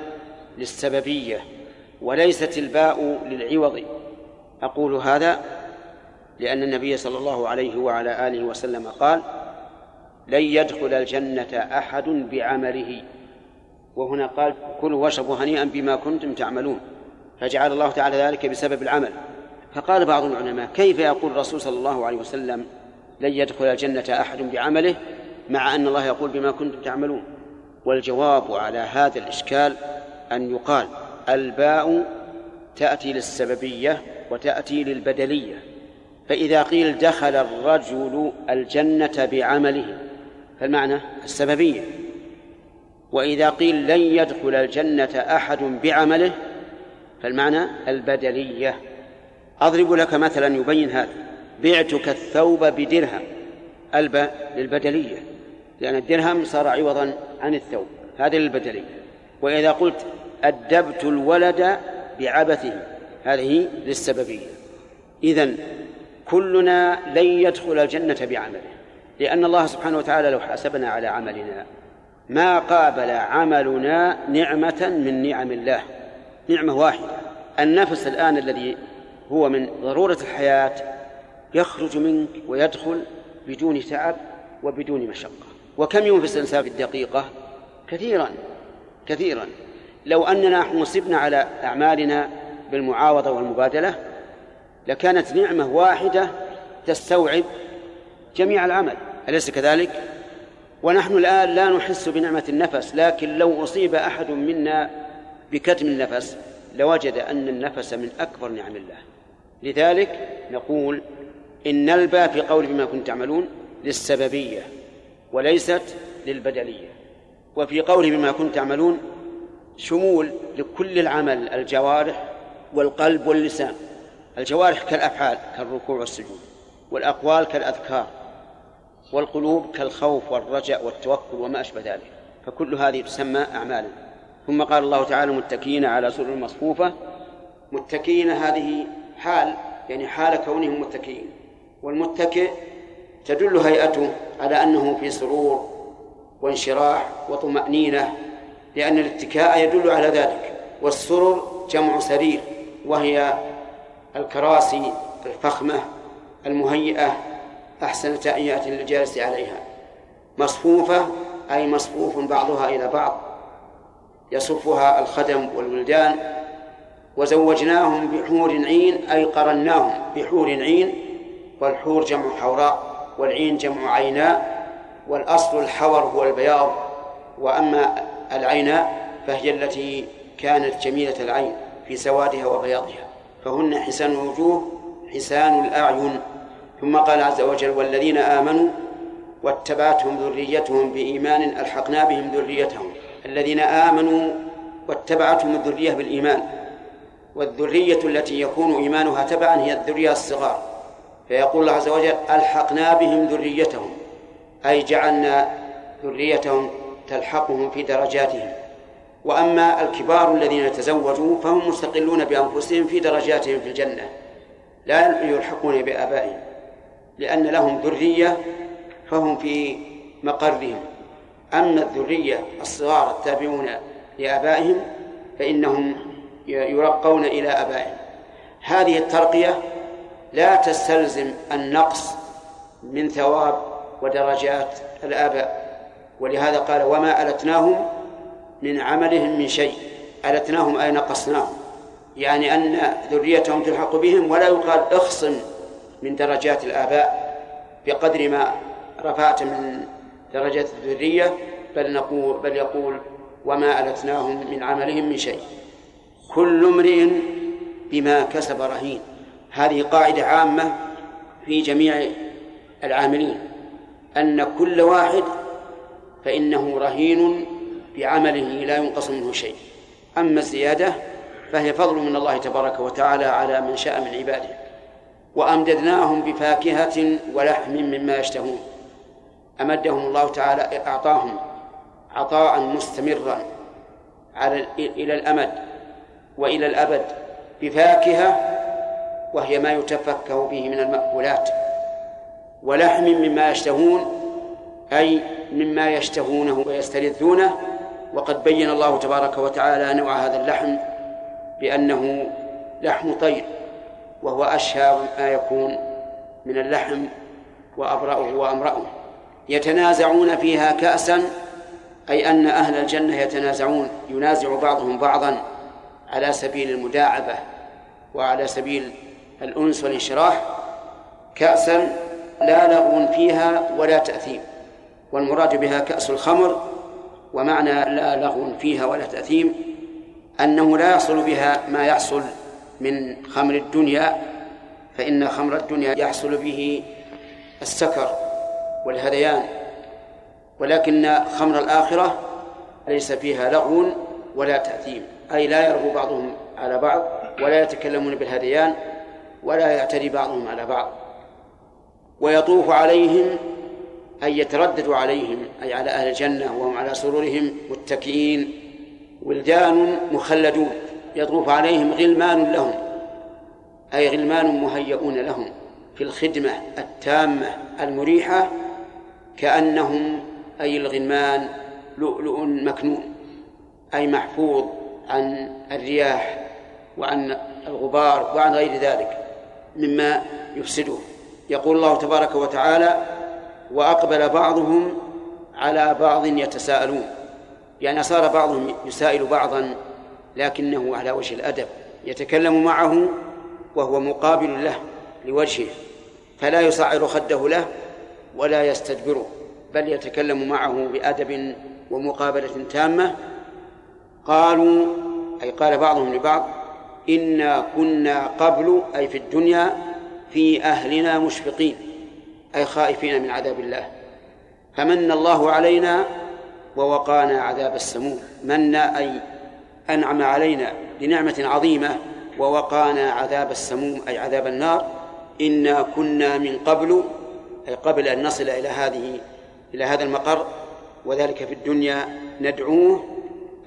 للسببية وليست الباء للعوض. أقول هذا لأن النبي صلى الله عليه وعلى آله وسلم قال لن يدخل الجنة أحد بعمله. وهنا قال كلوا واشربوا هنيئا بما كنتم تعملون. فجعل الله تعالى ذلك بسبب العمل. فقال بعض العلماء كيف يقول الرسول صلى الله عليه وسلم لن يدخل الجنة أحد بعمله؟ مع أن الله يقول بما كنتم تعملون. والجواب على هذا الإشكال أن يقال الباء تأتي للسببية وتأتي للبدلية. فإذا قيل دخل الرجل الجنة بعمله فالمعنى السببية. وإذا قيل لن يدخل الجنة أحد بعمله فالمعنى البدلية. أضرب لك مثلا يبين هذا. بعتك الثوب بدرهم الباء للبدلية. لأن الدرهم صار عوضا عن الثوب. هذه للبدلية. وإذا قلت أدبت الولد بعبثه هذه للسببية. إذن كلنا لن يدخل الجنة بعمله. لأن الله سبحانه وتعالى لو حاسبنا على عملنا ما قابل عملنا نعمة من نعم الله. نعمة واحدة. النفس الآن الذي هو من ضرورة الحياة يخرج منك ويدخل بدون تعب وبدون مشقة. وكم ينفس الإنسان في الدقيقة؟ كثيرا كثيرا. لو أننا حوصبنا على أعمالنا بالمعاوضة والمبادلة لكانت نعمة واحدة تستوعب جميع العمل. أليس كذلك؟ ونحن الآن لا نحس بنعمة النفس لكن لو أصيب أحد منا بكتم النفس لوجد أن النفس من أكبر نعم الله. لذلك نقول إن الباء في قول بما كنتم تعملون للسببية وليست للبدلية. وفي قوله بما كنتم تعملون شمول لكل العمل الجوارح والقلب واللسان. الجوارح كالأفعال كالركوع والسجود والأقوال كالأذكار والقلوب كالخوف والرجاء والتوكل وما أشبه ذلك. فكل هذه تسمى أعمالا. ثم قال الله تعالى متكئين على سرر مصفوفة. متكئين هذه حال يعني حال كونهم متكئين. والمتكئ تدل هيئته على أنه في سرور وانشراح وطمأنينة لأن الاتكاء يدل على ذلك. والسرر جمع سرير وهي الكراسي الفخمة المهيئة أحسن تهيئة للجالس عليها. مصفوفة أي مصفوف بعضها إلى بعض. يصفها الخدم والولدان وزوجناهم بحور عين أي قرناهم بحور عين والحور جمع حوراء والعين جمع عيناء والأصل الحور هو البياض وأما العيناء فهي التي كانت جميلة العين في سوادها وبياضها. فهن حسان الوجوه حسان الأعين. ثم قال عز وجل والذين آمنوا واتبعتهم ذريتهم بإيمان ألحقنا بهم ذريتهم. الذين آمنوا واتبعتهم الذرية بالإيمان. والذرية التي يكون إيمانها تبعا هي الذرية الصغار. فيقول الله عز وجل ألحقنا بهم ذريتهم أي جعلنا ذريتهم تلحقهم في درجاتهم. وأما الكبار الذين تزوجوا فهم مستقلون بأنفسهم في درجاتهم في الجنة لا يلحقون بآبائهم لأن لهم ذرية فهم في مقرهم. أما الذرية الصغار التابعون لآبائهم فإنهم يرقون إلى آبائهم. هذه الترقية لا تستلزم النقص من ثواب ودرجات الآباء. ولهذا قال وما ألتناهم من عملهم من شيء. ألتناهم أي نقصناهم. يعني أن ذريتهم تلحق بهم ولا يقال اخصم من درجات الآباء بقدر ما رفعت من درجة الذرية بل نقول بل يقول وما ألتناهم من عملهم من شيء. كل امرئ بما كسب رهين. هذه قاعدة عامة في جميع العاملين. أن كل واحد فإنه رهين بعمله لا ينقص منه شيء. أما الزيادة فهي فضل من الله تبارك وتعالى على من شاء من عباده. وأمددناهم بفاكهة ولحم مما يشتهون. أمدهم الله تعالى أعطاهم عطاء مستمرا على إلى الأمد. وإلى الأبد بفاكهة وهي ما يتفكه به من المأكولات ولحم مما يشتهون أي مما يشتهونه ويستلذونه. وقد بين الله تبارك وتعالى نوع هذا اللحم بأنه لحم طير وهو أشهى ما يكون من اللحم وأبرأه وأمرأه. يتنازعون فيها كأسا أي أن أهل الجنة يتنازعون ينازع بعضهم بعضا. على سبيل المداعبة وعلى سبيل الأنس والانشراح كأسا لا لغو فيها ولا تأثيم. والمراد بها كأس الخمر ومعنى لا لغو فيها ولا تأثيم أنه لا يحصل بها ما يحصل من خمر الدنيا فإن خمر الدنيا يحصل به السكر والهذيان. ولكن خمر الآخرة ليس فيها لغو ولا تأثيم. أي لا يرغو بعضهم على بعض ولا يتكلمون بالهذيان ولا يعتدي بعضهم على بعض. ويطوف عليهم أي يتردد عليهم أي على أهل الجنة وهم على سرورهم متكئين ولدان مخلدون. يطوف عليهم غلمان لهم أي غلمان مهيئون لهم في الخدمة التامة المريحة كأنهم أي الغلمان لؤلؤ مكنون أي محفوظ عن الرياح وعن الغبار وعن غير ذلك مما يفسده. يقول الله تبارك وتعالى وأقبل بعضهم على بعض يتساءلون. يعني صار بعضهم يسائل بعضا لكنه على وجه الأدب. يتكلم معه وهو مقابل له لوجهه. فلا يصعر خده له ولا يستدبره. بل يتكلم معه بأدب ومقابلة تامة. قالوا أي قال بعضهم لبعض إنا كنا قبل أي في الدنيا في أهلنا مشفقين أي خائفين من عذاب الله. فمن الله علينا ووقانا عذاب السموم. من أي أنعم علينا بنعمة عظيمة ووقانا عذاب السموم أي عذاب النار. إنا كنا من قبل أي قبل أن نصل إلى هذه إلى هذا المقر. وذلك في الدنيا ندعوه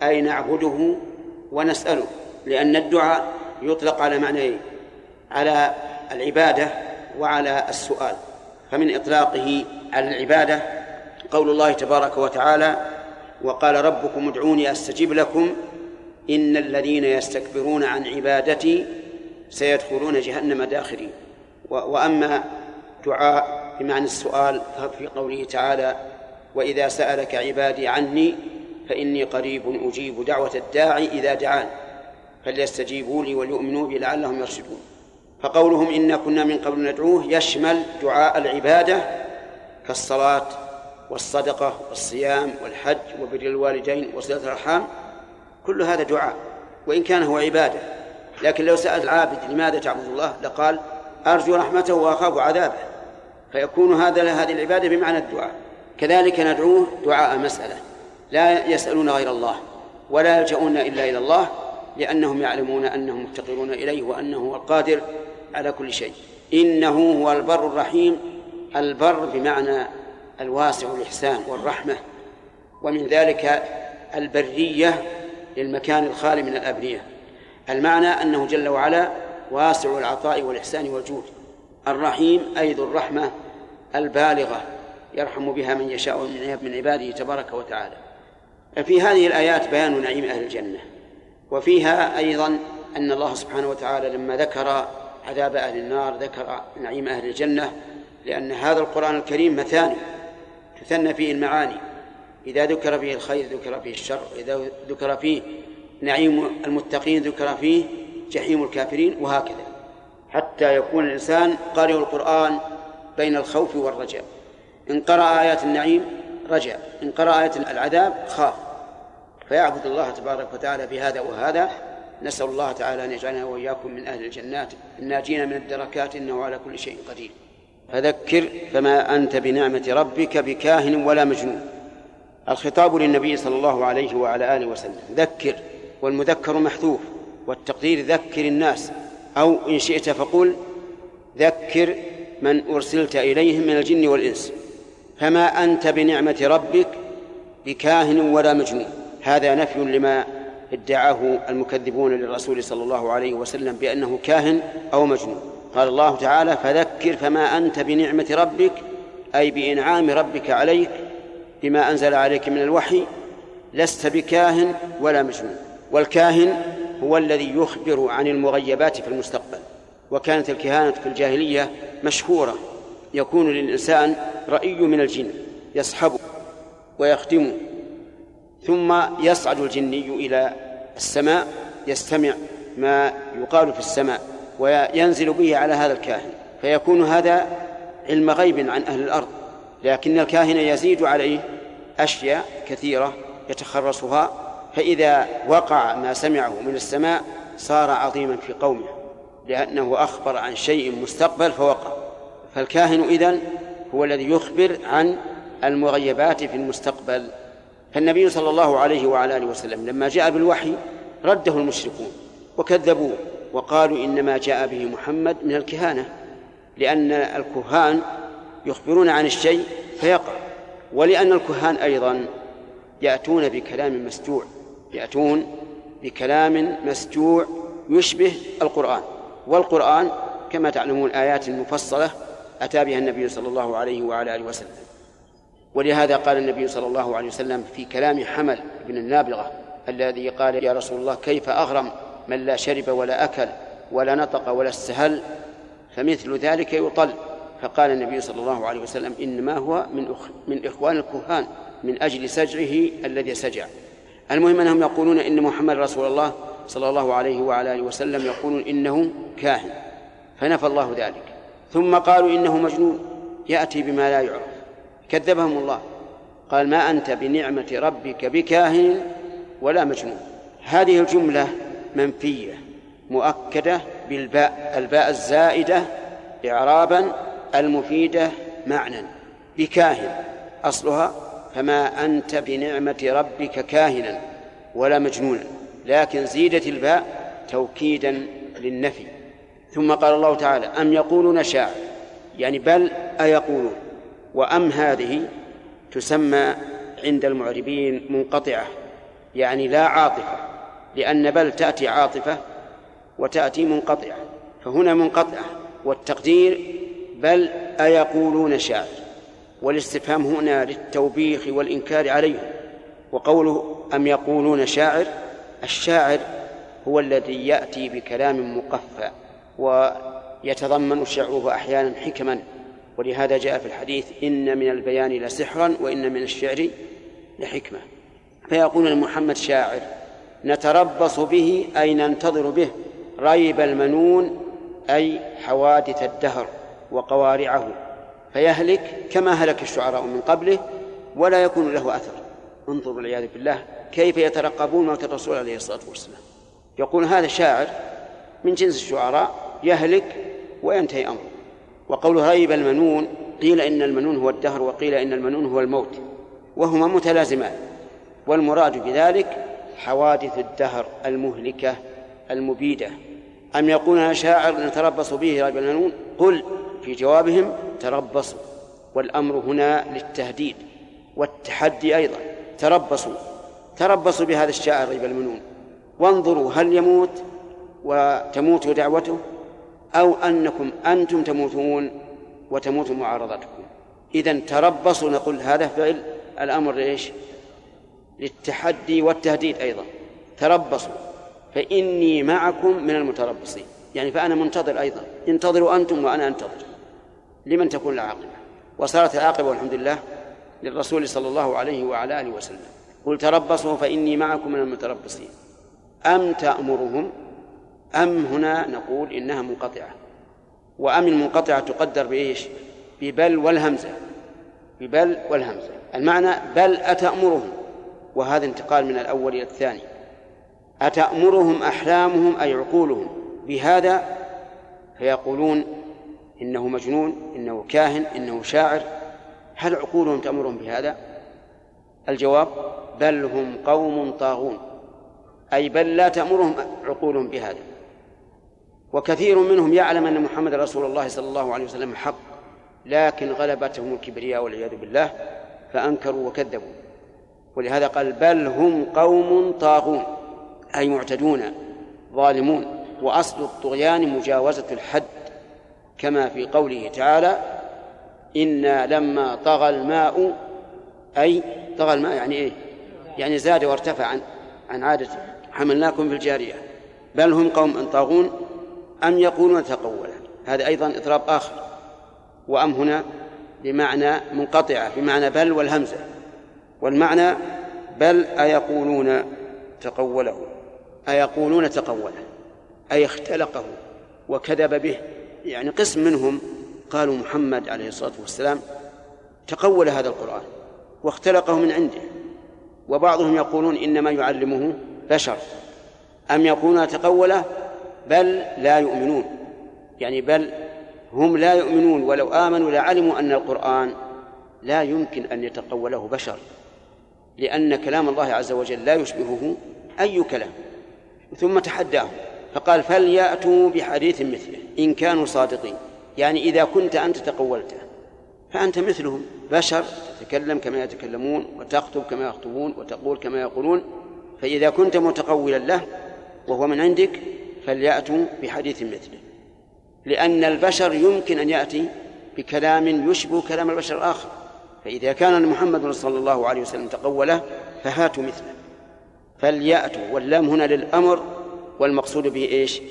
أي نعبده ونسأله لأن الدعاء يطلق على معنيين على العبادة وعلى السؤال. فمن إطلاقه على العبادة قول الله تبارك وتعالى وقال ربكم ادعوني أستجب لكم إن الذين يستكبرون عن عبادتي سيدخلون جهنم داخرين. وأما دعاء بمعنى السؤال في قوله تعالى وإذا سألك عبادي عني فإني قريب أجيب دعوة الداعي إذا دعان فليستجيبوا لي وليؤمنوا بي لعلهم يرشدون. فقولهم إنا كنا من قبل ندعوه يشمل دعاء العبادة كالصلاة والصدقة والصيام والحج وبر الوالدين وصلة الأرحام كل هذا دعاء وإن كان هو عبادة. لكن لو سأل العابد لماذا تعبد الله لقال أرجو رحمته وأخاف عذابه. فيكون هذا هذه العبادة بمعنى الدعاء. كذلك ندعوه دعاء مسألة. لا يسألون غير الله ولا يلجؤون إلا إلى الله لأنهم يعلمون أنهم مفتقرون إليه وأنه هو القادر على كل شيء. إنه هو البر الرحيم البر بمعنى الواسع الإحسان والرحمة. ومن ذلك البرية للمكان الخالي من الأبنية المعنى أنه جل وعلا واسع العطاء والإحسان والجود. الرحيم أي ذو الرحمة البالغة يرحم بها من يشاء من عباده تبارك وتعالى. في هذه الآيات بيان نعيم أهل الجنة. وفيها أيضا أن الله سبحانه وتعالى لما ذكر عذاب أهل النار ذكر نعيم أهل الجنة لأن هذا القرآن الكريم مثاني تثنى فيه المعاني. إذا ذكر فيه الخير ذكر فيه الشر إذا ذكر فيه نعيم المتقين ذكر فيه جحيم الكافرين وهكذا. حتى يكون الإنسان قارئ القرآن بين الخوف والرجاء. إن قرأ آيات النعيم رجع إن قرأ آيات العذاب خاف. فيعبد الله تبارك وتعالى بهذا وهذا. نسأل الله تعالى أن يجعلنا وإياكم من أهل الجنات الناجين من الدركات إنه على كل شيء قدير. فذكر فما أنت بنعمة ربك بكاهن ولا مجنون. الخطاب للنبي صلى الله عليه وعلى آله وسلم. ذكر والمذكر محذوف والتقدير ذكر الناس. أو إن شئت فقل ذكر من أرسلت إليهم من الجن والإنس. فما أنت بنعمة ربك بكاهن ولا مجنون. هذا نفي لما ادعاه المكذبون للرسول صلى الله عليه وسلم بأنه كاهن أو مجنون. قال الله تعالى فذكر فما أنت بنعمة ربك أي بإنعام ربك عليك بما أنزل عليك من الوحي لست بكاهن ولا مجنون. والكاهن هو الذي يخبر عن المغيبات في المستقبل. وكانت الكهانة في الجاهلية مشهورة. يكون للإنسان رأي من الجن يصحبه ويخدمه ثم يصعد الجني إلى السماء يستمع ما يقال في السماء وينزل به على هذا الكاهن. فيكون هذا علم غيب عن أهل الأرض لكن الكاهن يزيد عليه أشياء كثيرة يتخرصها. فإذا وقع ما سمعه من السماء صار عظيما في قومه لأنه أخبر عن شيء مستقبل فوقع. فالكاهن إذن هو الذي يخبر عن المغيبات في المستقبل. فالنبي صلى الله عليه وعلى آله وسلم لما جاء بالوحي رده المشركون وكذبوه وقالوا إنما جاء به محمد من الكهانة لأن الكهان يخبرون عن الشيء فيقع ولأن الكهان أيضا يأتون بكلام مسجوع يأتون بكلام مسجوع يشبه القرآن والقرآن كما تعلمون آيات مفصلة أتى بها النبي صلى الله عليه وعلى آله وسلم. ولهذا قال النبي صلى الله عليه وسلم في كلام حمل بن النابغة الذي قال يا رسول الله كيف أغرم من لا شرب ولا أكل ولا نطق ولا استهل فمثل ذلك يطل. فقال النبي صلى الله عليه وسلم إنما هو من أخ من إخوان الكهان من أجل سجعه الذي سجع. المهم أنهم يقولون إن محمد رسول الله صلى الله عليه وعلى آله وسلم يقولون إنه كاهن. فنفى الله ذلك. ثم قالوا إنه مجنون. يأتي بما لا يعرف. كذبهم الله. قال ما أنت بنعمة ربك بكاهن ولا مجنون. هذه الجملة منفية مؤكدة بالباء الباء الزائدة إعرابا المفيدة معنى بكاهن أصلها فما أنت بنعمة ربك كاهنا ولا مجنونا. لكن زيدت الباء توكيدا للنفي. ثم قال الله تعالى أم يقولون شاعر؟ يعني بل أيقولون. وأم هذه تسمى عند المعربين منقطعة يعني لا عاطفة لأن بل تأتي عاطفة وتأتي منقطعة فهنا منقطعة والتقدير بل أيقولون شاعر والاستفهام هنا للتوبيخ والإنكار عليهم وقوله أم يقولون شاعر الشاعر هو الذي يأتي بكلام مقفى ويتضمن شعره أحيانا حكما ولهذا جاء في الحديث إن من البيان لسحرا وإن من الشعر لحكمة. فيقول لمحمد شاعر نتربص به أي ننتظر به ريب المنون أي حوادث الدهر وقوارعه. فيهلك كما هلك الشعراء من قبله ولا يكون له أثر. انظروا والعياذ بالله كيف يترقبون موت الرسول عليه الصلاة والسلام. يقول هذا شاعر من جنس الشعراء يهلك وينتهي أمره. وقوله ريب المنون قيل إن المنون هو الدهر وقيل إن المنون هو الموت وهما متلازمان والمراد بذلك حوادث الدهر المهلكة المبيدة. أم يقولون شاعر نتربص به ريب المنون؟ قل في جوابهم تربصوا والأمر هنا للتهديد والتحدي أيضا تربصوا تربصوا بهذا الشاعر ريب المنون. وانظروا هل يموت وتموت دعوته؟ أو أنكم أنتم تموتون وتموت معارضتكم. إذا تربصوا نقول هذا فعل. الأمر إيش؟ للتحدي والتهديد أيضا. تربصوا. فإني معكم من المتربصين. يعني فأنا منتظر أيضا. انتظروا أنتم وأنا أنتظر. لمن تكون العاقبة؟ وصارت العاقبة والحمد لله للرسول صلى الله عليه وعلى آله وسلم. قل تربصوا فإني معكم من المتربصين. أم تأمرهم؟ أم هنا نقول إنها منقطعة؟ وأم المنقطعة تقدر بإيش؟ ببل والهمزة. ببل والهمزة. المعنى بل أتأمرهم؟ وهذا انتقال من الأول إلى الثاني. أتأمرهم أحلامهم أي عقولهم؟ بهذا فيقولون إنه مجنون إنه كاهن إنه شاعر. هل عقولهم تأمرهم بهذا؟ الجواب بل هم قوم طاغون. أي بل لا تأمرهم عقولهم بهذا. وكثير منهم يعلم أن محمد رسول الله صلى الله عليه وسلم حق لكن غلبتهم الكبرياء والعياذ بالله فأنكروا وكذبوا. ولهذا قال بل هم قوم طاغون أي معتدون ظالمون. وأصل الطغيان مجاوزة الحد كما في قوله تعالى إنا لما طغى الماء أي طغى الماء يعني إيه؟ يعني زاد وارتفع عن عن عادته. حملناكم في الجارية. بل هم قوم طاغون أم يقولون تقولا. هذا أيضا إضراب آخر. وأم هنا بمعنى منقطعة بمعنى بل والهمزة. والمعنى بل أيقولون تقوله أيقولون تقوله أي اختلقه وكذب به. يعني قسم منهم قالوا محمد عليه الصلاة والسلام تقول هذا القرآن واختلقه من عنده. وبعضهم يقولون إنما يعلمه بشر. أم يقولون تقوله؟ بل لا يؤمنون. يعني بل هم لا يؤمنون ولو آمنوا لعلموا أن القرآن لا يمكن أن يتقوله بشر لأن كلام الله عز وجل لا يشبهه أي كلام ثم تحداهم فقال فليأتوا بحديث مثله إن كانوا صادقين. يعني إذا كنت أنت تقولته فأنت مثلهم بشر تتكلم كما يتكلمون وتخطب كما يخطبون وتقول كما يقولون فإذا كنت متقولا له وهو من عندك فليأتوا بحديث مثله. لأن البشر يمكن أن يأتي بكلام يشبه كلام البشر الآخر. فإذا كان محمد صلى الله عليه وسلم تقوله فهاتوا مثله. فليأتوا واللام هنا للأمر والمقصود به إيش؟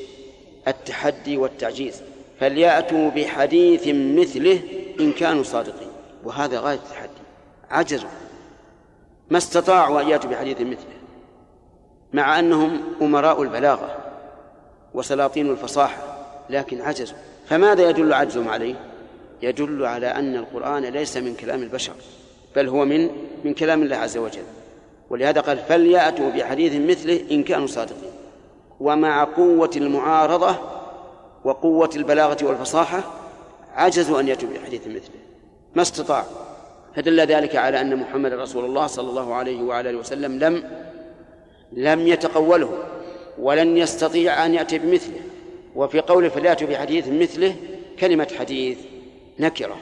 التحدي والتعجيز. فليأتوا بحديث مثله إن كانوا صادقين. وهذا غاية التحدي. عجزوا. ما استطاعوا أن يأتوا بحديث مثله مع أنهم أمراء البلاغة. وسلاطين الفصاحة لكن عجزوا فماذا يدل عجزهم عليه؟ يدل على أن القرآن ليس من كلام البشر بل هو من من كلام الله عز وجل. ولهذا قال فليأتوا بحديث مثله إن كانوا صادقين. ومع قوة المعارضة وقوة البلاغة والفصاحة عجزوا أن يأتوا بحديث مثله. ما استطاعوا فدل ذلك على أن محمد رسول الله صلى الله عليه وعلى آله وسلم لم لم يتقوله. ولن يستطيع أن يأتي بمثله. وفي قوله فليأتوا بحديث مثله كلمة حديث نكرة.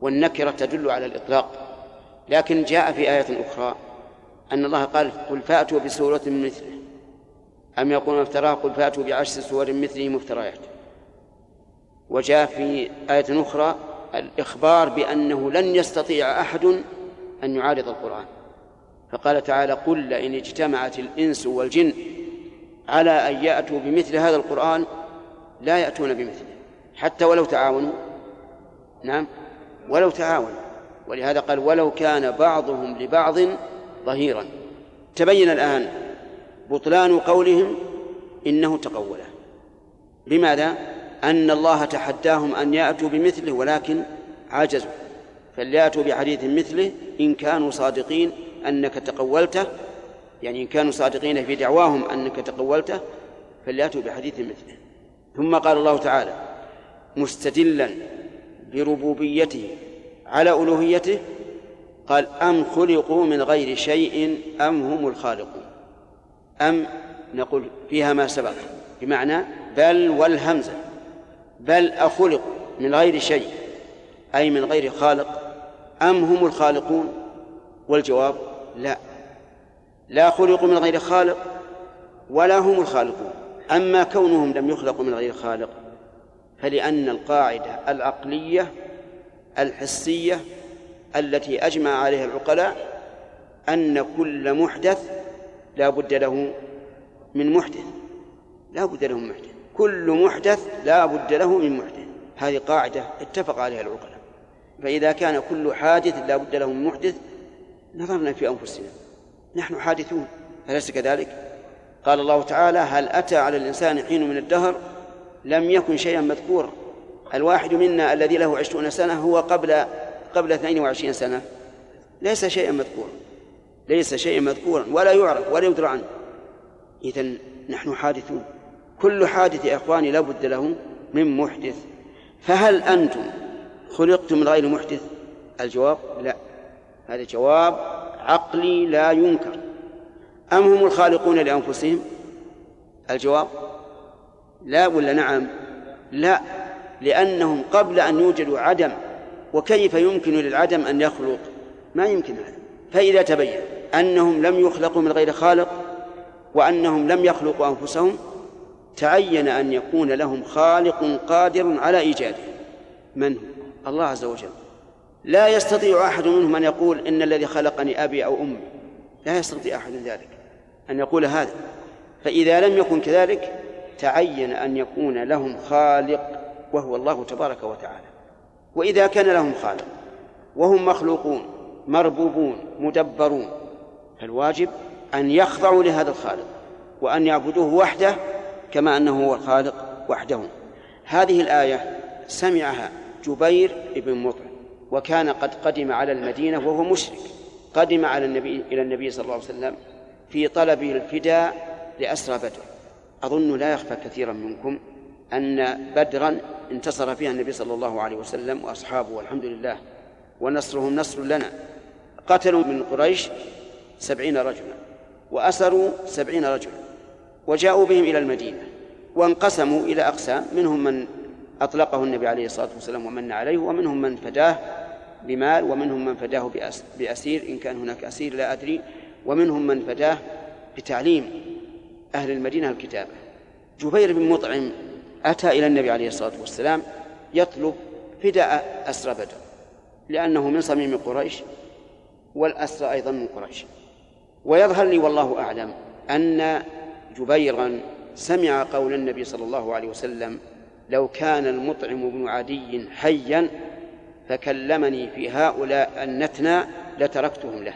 والنكرة تدل على الإطلاق. لكن جاء في آية أخرى أن الله قال قل فأتوا بسورة مثله. أم يقولون افتراه؟ قل فأتوا بعشر سور مثله مفتريات. وجاء في آية أخرى الإخبار بأنه لن يستطيع أحد أن يعارض القرآن. فقال تعالى قل لئن اجتمعت الإنس والجن على أن يأتوا بمثل هذا القرآن لا يأتون بمثله. حتى ولو تعاونوا. نعم. ولو تعاونوا. ولهذا قال ولو كان بعضهم لبعض ظهيرا. تبين الآن بطلان قولهم إنه تقوله. لماذا؟ أن الله تحداهم أن يأتوا بمثله ولكن عجزوا فليأتوا بحديث مثله إن كانوا صادقين أنك تقولته يعني إن كانوا صادقين في دعواهم أنك تقولته فليأتوا بحديث مثله. ثم قال الله تعالى مستدلا بربوبيته على ألوهيته قال أم خلقوا من غير شيء أم هم الخالقون؟ أم نقول فيها ما سبق بمعنى بل والهمزة بل أخلقوا من غير شيء أي من غير خالق أم هم الخالقون؟ والجواب لا. لا خلقوا من غير خالق ولا هم الخالقون. أما كونهم لم يخلقوا من غير خالق فلأن القاعدة العقلية الحسية التي أجمع عليها العقلاء أن كل محدث لا بد له من محدث لا بد له من محدث. كل محدث لا بد له من محدث. هذه قاعدة اتفق عليها العقلاء. فإذا كان كل حادث لا بد له من محدث نظرنا في أنفسنا. نحن حادثون. أليس كذلك؟ قال الله تعالى هل أتى على الإنسان حين من الدهر؟ لم يكن شيئا مذكورا. الواحد منا الذي له عشرون سنة هو قبل قبل اثنين وعشرين سنة. ليس شيئا مذكورا. ليس شيئا مذكورا ولا يعرف ولا يدرى عنه. إذا نحن حادثون. كل حادث يا إخواني لا بد له من محدث. فهل أنتم خلقتم من غير محدث؟ الجواب لا. هذا جواب عقلي لا ينكر. أم هم الخالقون لأنفسهم؟ الجواب لا ولا نعم. لا لأنهم قبل أن يوجدوا عدم وكيف يمكن للعدم أن يخلق؟ ما يمكن هذا. فإذا تبين أنهم لم يخلقوا من غير خالق وأنهم لم يخلقوا أنفسهم تعين أن يكون لهم خالق قادر على إيجاده. من هو؟ الله عز وجل. لا يستطيع أحد منهم أن يقول إن الذي خلقني أبي أو أمي. لا يستطيع أحد ذلك أن يقول هذا. فإذا لم يكن كذلك تعين أن يكون لهم خالق وهو الله تبارك وتعالى. وإذا كان لهم خالق وهم مخلوقون مربوبون مدبرون فالواجب أن يخضعوا لهذا الخالق وأن يعبدوه وحده كما أنه هو الخالق وحده. هذه الآية سمعها جبير بن مطعم. وكان قد قدم على المدينة وهو مشرك. قدم على النبي إلى النبي صلى الله عليه وسلم في طلبه الفداء لأسرى بدر. أظن لا يخفى كثيرا منكم أن بدرا انتصر فيها النبي صلى الله عليه وسلم وأصحابه والحمد لله ونصرهم نصر لنا. قتلوا من قريش سبعين رجلا وأسروا سبعين رجلا وجاءوا بهم إلى المدينة وانقسموا إلى أقسام منهم من أطلقه النبي عليه الصلاة والسلام ومن عليه ومنهم من فداه بمال ومنهم من فداه بأسير إن كان هناك أسير لا أدري ومنهم من فداه بتعليم أهل المدينة الكتابة. جبير بن مطعم أتى إلى النبي عليه الصلاة والسلام يطلب فداء أسرى بدر لأنه من صميم قريش والأسرى أيضا من قريش. ويظهر لي والله أعلم أن جبيرا سمع قول النبي صلى الله عليه وسلم لو كان المطعم بن عدي حيا فكلمني في هؤلاء النتنى لتركتهم له.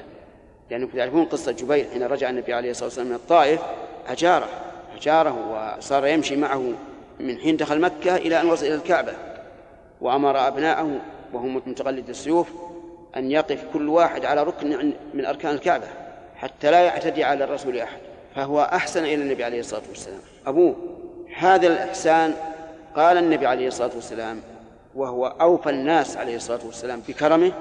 لأنكم تعرفون قصة جبير حين رجع النبي عليه الصلاة والسلام من الطائف أجاره أجاره وصار يمشي معه من حين دخل مكة إلى أن وصل إلى الكعبة. وأمر أبناءه وهم متقلد السيوف أن يقف كل واحد على ركن من أركان الكعبة حتى لا يعتدي على الرسول أحد. فهو أحسن إلى النبي عليه الصلاة والسلام. أبوه هذا الإحسان قال النبي عليه الصلاة والسلام وهو أوفى الناس عليه الصلاة والسلام بكرمه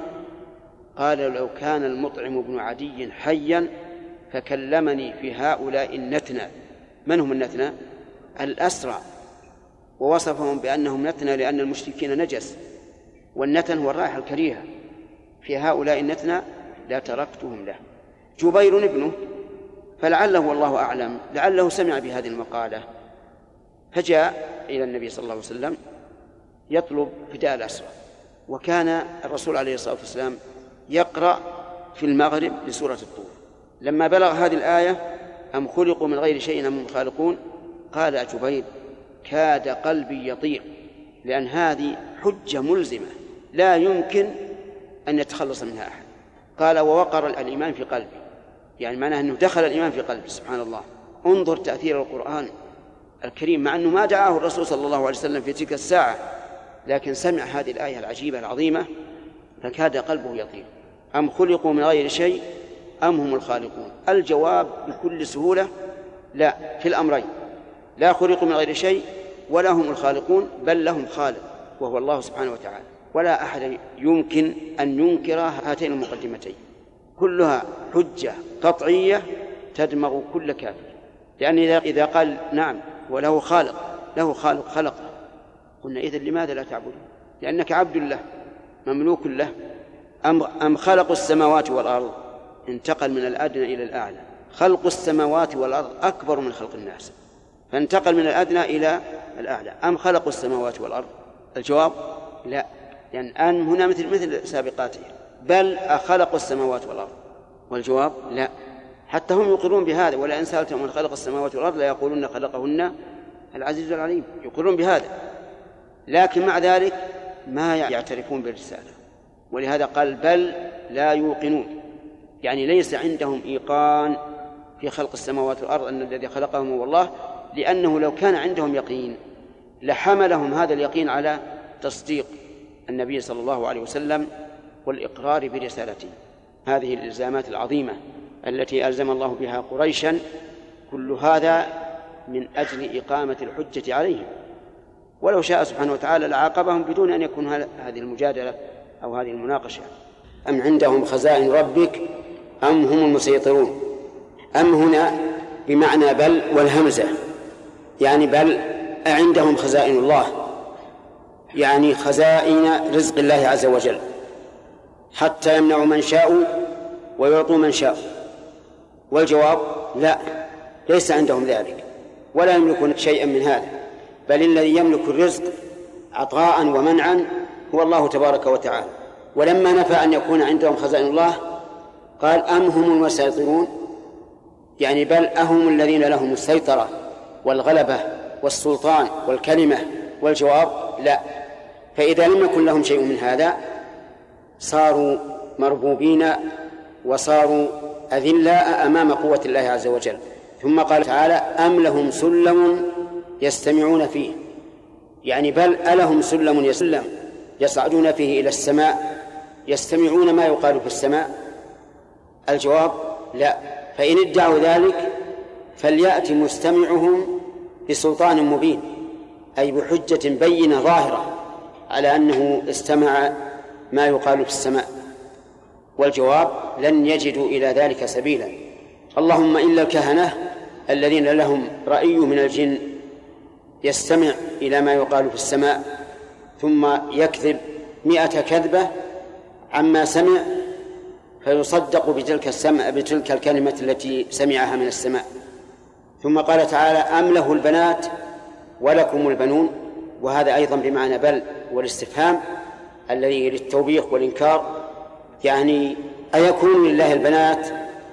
قال لو كان المطعم بن عدي حيا فكلمني في هؤلاء النتنى. من هم النتنى؟ الأسرى. ووصفهم بأنهم نتنى لأن المشركين نجس. والنتن هو الرائحة الكريهة. في هؤلاء النتنى لا تركتهم له. جبير ابنه فلعله والله أعلم لعله سمع بهذه المقالة. فجاء إلى النبي صلى الله عليه وسلم يطلب فداء الأسرى. وكان الرسول عليه الصلاة والسلام يقرأ في المغرب بسورة الطور. لما بلغ هذه الآية أم خلقوا من غير شيء أم خالقون؟ قال جبير كاد قلبي يطير لأن هذه حجة ملزمة لا يمكن أن يتخلص منها أحد. قال ووقر الإيمان في قلبي. يعني معناه أنه دخل الإيمان في قلبي سبحان الله. انظر تأثير القرآن. الكريم مع أنه ما دعاه الرسول صلى الله عليه وسلم في تلك الساعة لكن سمع هذه الآية العجيبة العظيمة فكاد قلبه يطير. أم خلقوا من غير شيء أم هم الخالقون؟ الجواب بكل سهولة لا في الأمرين. لا خلقوا من غير شيء ولا هم الخالقون بل لهم خالق وهو الله سبحانه وتعالى. ولا أحد يمكن أن ينكر هاتين المقدمتين. كلها حجة قطعية تدمغ كل كافر. لأن إذا قال نعم وله خالق له خالق خلقه قلنا إذا لماذا لا تعبدون؟ لأنك عبد له مملوك له. أم أم خلق السماوات والأرض؟ انتقل من الأدنى إلى الأعلى. خلق السماوات والأرض أكبر من خلق الناس. فانتقل من الأدنى إلى الأعلى. أم خلقوا السماوات والأرض؟ الجواب لا. لأن يعني الآن هنا مثل مثل سابقاته. بل أخلقوا السماوات والأرض. والجواب لا. حتى هم يقرون بهذا ولئن سألتهم من خلق السماوات والأرض ليقولون خلقهن العزيز العليم. يقرون بهذا. لكن مع ذلك ما يعترفون بالرسالة. ولهذا قال بل لا يوقنون. يعني ليس عندهم إيقان في خلق السماوات والأرض أن الذي خلقهم هو الله لأنه لو كان عندهم يقين لحملهم هذا اليقين على تصديق النبي صلى الله عليه وسلم والإقرار برسالته. هذه الإلزامات العظيمة. التي ألزم الله بها قريشا كل هذا من أجل إقامة الحجة عليهم. ولو شاء سبحانه وتعالى لعاقبهم بدون أن يكون هذه المجادلة أو هذه المناقشة. أم عندهم خزائن ربك أم هم المسيطرون؟ أم هنا بمعنى بل والهمزة؟ يعني بل أعندهم خزائن الله؟ يعني خزائن رزق الله عز وجل. حتى يمنعوا من شاءوا ويعطوا من شاءوا. والجواب لا ليس عندهم ذلك ولا يملكون شيئا من هذا بل الذي يملك الرزق عطاء ومنعا هو الله تبارك وتعالى. ولما نفى أن يكون عندهم خزائن الله قال أم هم المسيطرون؟ يعني بل أهم الذين لهم السيطرة والغلبة والسلطان والكلمة والجواب؟ لا. فإذا لم يكن لهم شيء من هذا صاروا مربوبين وصاروا أذلاء أمام قوة الله عز وجل. ثم قال تعالى أم لهم سلم يستمعون فيه. يعني بل ألهم سلم يسلم يصعدون فيه إلى السماء يستمعون ما يقال في السماء؟ الجواب لا. فإن ادعوا ذلك فليأتي مستمعهم بسلطان مبين أي بحجة بينة ظاهرة على أنه استمع ما يقال في السماء. والجواب لن يجدوا إلى ذلك سبيلا. اللهم إلا الكهنة الذين لهم رأي من الجن يستمع إلى ما يقال في السماء ثم يكذب مئة كذبة عما سمع فيصدق بتلك السمع بتلك الكلمة التي سمعها من السماء. ثم قال تعالى أم له البنات ولكم البنون؟ وهذا أيضا بمعنى بل والاستفهام الذي للتوبيخ والإنكار يعني أيكون لله البنات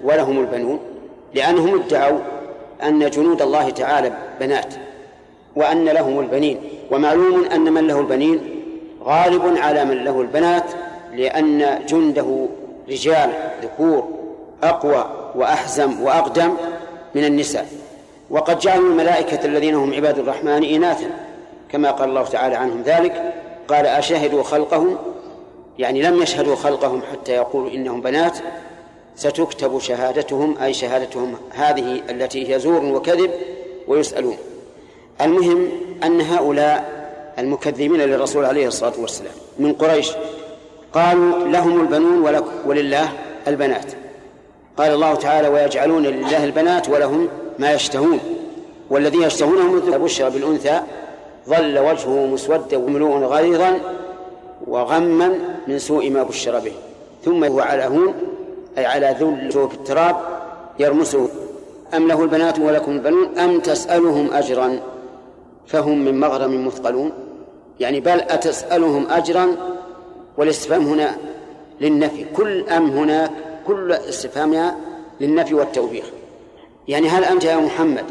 ولهم البنون؟ لأنهم ادعوا أن جنود الله تعالى بنات وأن لهم البنين. ومعلوم أن من له البنين غالب على من له البنات لأن جنده رجال ذكور أقوى وأحزم وأقدم من النساء. وقد جعلوا الملائكة الذين هم عباد الرحمن إناثا كما قال الله تعالى عنهم ذلك. قال أشهدوا خلقهم يعني لم يشهدوا خلقهم حتى يقولوا إنهم بنات ستكتب شهادتهم أي شهادتهم هذه التي هي زور وكذب ويسألون. المهم أن هؤلاء المكذبين للرسول عليه الصلاة والسلام من قريش قالوا لهم البنون ولله البنات. قال الله تعالى ويجعلون لله البنات ولهم ما يشتهون والذي يشتهونه مثل بشر بالأنثى ظل وجهه مسودا وملوء غيظا وغما من سوء ما بشر به. ثم هو على هون أي على ذل في التراب يرمسه. أم له البنات ولكم البنون؟ أم تسألهم أجرا؟ فهم من مغرم مثقلون. يعني بل أتسألهم أجرا؟ والاستفهام هنا للنفي. كل أم هناك كل استفهامها للنفي والتوبيخ. يعني هل أنت يا محمد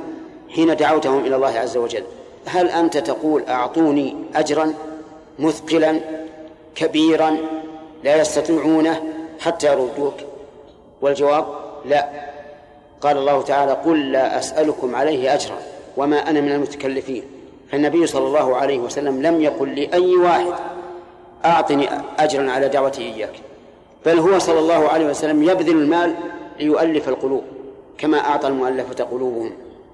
حين دعوتهم إلى الله عز وجل هل أنت تقول أعطوني أجرا مثقلا؟ كبيرا لا يستطيعونه حتى يردوك. والجواب لا. قال الله تعالى قل لا أسألكم عليه أجرا وما أنا من المتكلفين. فالنبي صلى الله عليه وسلم لم يقل لأي واحد أعطني أجرا على دعوتي إياك. بل هو صلى الله عليه وسلم يبذل المال ليؤلف القلوب كما أعطى المؤلفة قلوبهم.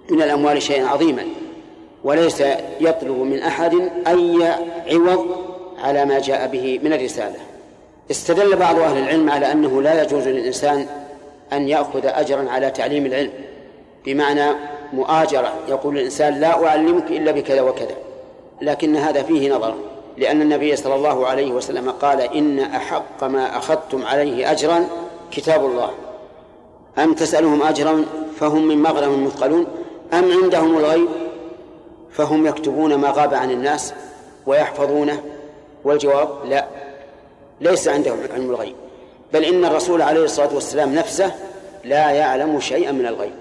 من الأموال شيئا عظيما وليس يطلب من أحد أي عوض على ما جاء به من الرسالة. استدل بعض أهل العلم على أنه لا يجوز للإنسان أن يأخذ أجرا على تعليم العلم بمعنى مؤاجرة يقول الإنسان لا أعلمك إلا بكذا وكذا لكن هذا فيه نظر لأن النبي صلى الله عليه وسلم قال إن أحق ما أخذتم عليه أجرا كتاب الله. أم تسألهم أجرا فهم من مغرم مثقلون؟ أم عندهم الغيب فهم يكتبون ما غاب عن الناس ويحفظونه؟ والجواب لا. ليس عندهم علم الغيب. بل إن الرسول عليه الصلاة والسلام نفسه لا يعلم شيئا من الغيب.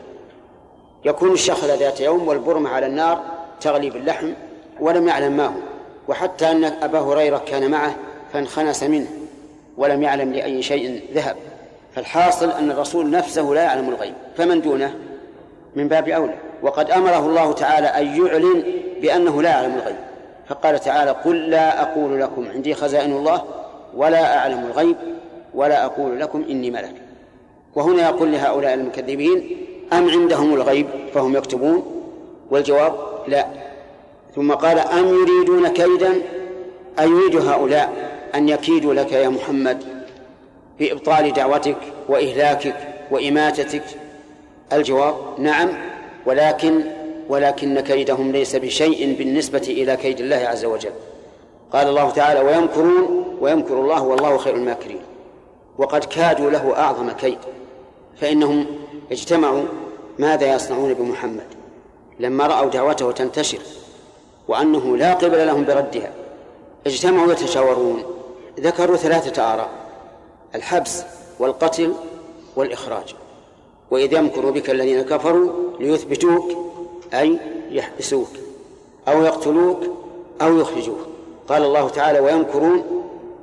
يكون الشخص ذات يوم والبرمة على النار تغلي باللحم ولم يعلم ما هو. وحتى أن أبا هريرة كان معه فانخنس منه ولم يعلم لأي شيء ذهب. فالحاصل أن الرسول نفسه لا يعلم الغيب. فمن دونه؟ من باب أولى. وقد أمره الله تعالى أن يعلن بأنه لا يعلم الغيب. فقال تعالى قل لا أقول لكم عندي خزائن الله ولا أعلم الغيب ولا أقول لكم إني ملك. وهنا يقول لهؤلاء المكذبين أم عندهم الغيب فهم يكتبون؟ والجواب لا. ثم قال أم يريدون كيدا؟ أيريد هؤلاء أن يكيدوا لك يا محمد بإبطال دعوتك وإهلاكك وإماتتك؟ الجواب نعم ولكن ولكن كيدهم ليس بشيء بالنسبة إلى كيد الله عز وجل. قال الله تعالى ويمكرون ويمكر الله والله خير الماكرين. وقد كادوا له أعظم كيد فإنهم اجتمعوا ماذا يصنعون بمحمد. لما رأوا دعوته تنتشر وأنه لا قبل لهم بردها اجتمعوا يتشاورون ذكروا ثلاثة آراء الحبس والقتل والإخراج. وإذ يمكر بك الذين كفروا ليثبتوك أي يحبسوك أو يقتلوك أو يخرجوك. قال الله تعالى ويمكرون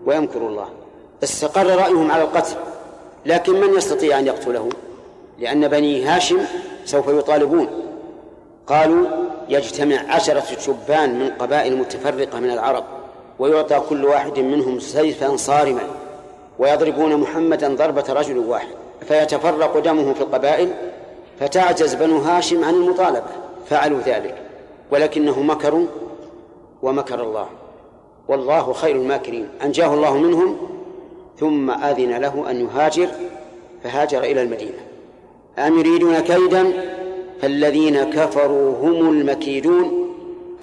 ويمكر الله. استقر رأيهم على القتل لكن من يستطيع أن يقتله لأن بني هاشم سوف يطالبون. قالوا يجتمع عشرة شبان من قبائل متفرقة من العرب ويعطى كل واحد منهم سيفا صارما ويضربون محمدا ضربة رجل واحد فيتفرق دمه في القبائل فتعجز بنو هاشم عن المطالبة. فعلوا ذلك. ولكنه مكروا ومكر الله. والله خير الماكرين. أنجاه الله منهم ثم أذن له أن يهاجر فهاجر إلى المدينة. أم يريدون كيدا؟ فالذين كفروا هم المكيدون.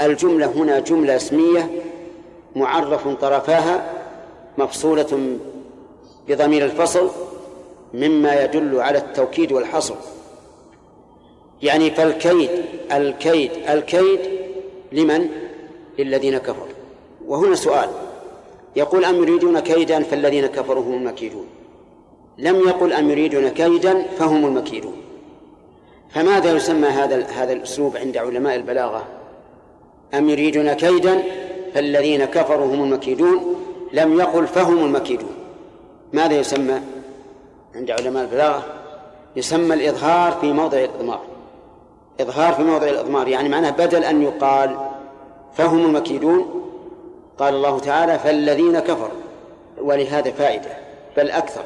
الجملة هنا جملة اسمية معرف طرفاها مفصولة بضمير الفصل مما يدل على التوكيد والحصر. يعني فالكيد الكيد الكيد لمن؟ للذين كفروا. وهنا سؤال. يقول أم يريدون كيدا فالذين كفروا هم المكيدون. لم يقل أم يريدون كيدا فهم المكيدون. فماذا يسمى هذا هذا الأسلوب عند علماء البلاغة؟ أم يريدون كيدا فالذين كفروا هم المكيدون لم يقل فهم المكيدون. ماذا يسمى عند علماء البلاغة؟ يسمى الإظهار في موضع الإضمار. إظهار في موضع الإضمار يعني معناه بدل أن يقال فهم المكيدون قال الله تعالى فالذين كفروا ولهذا فائدة بل أكثر.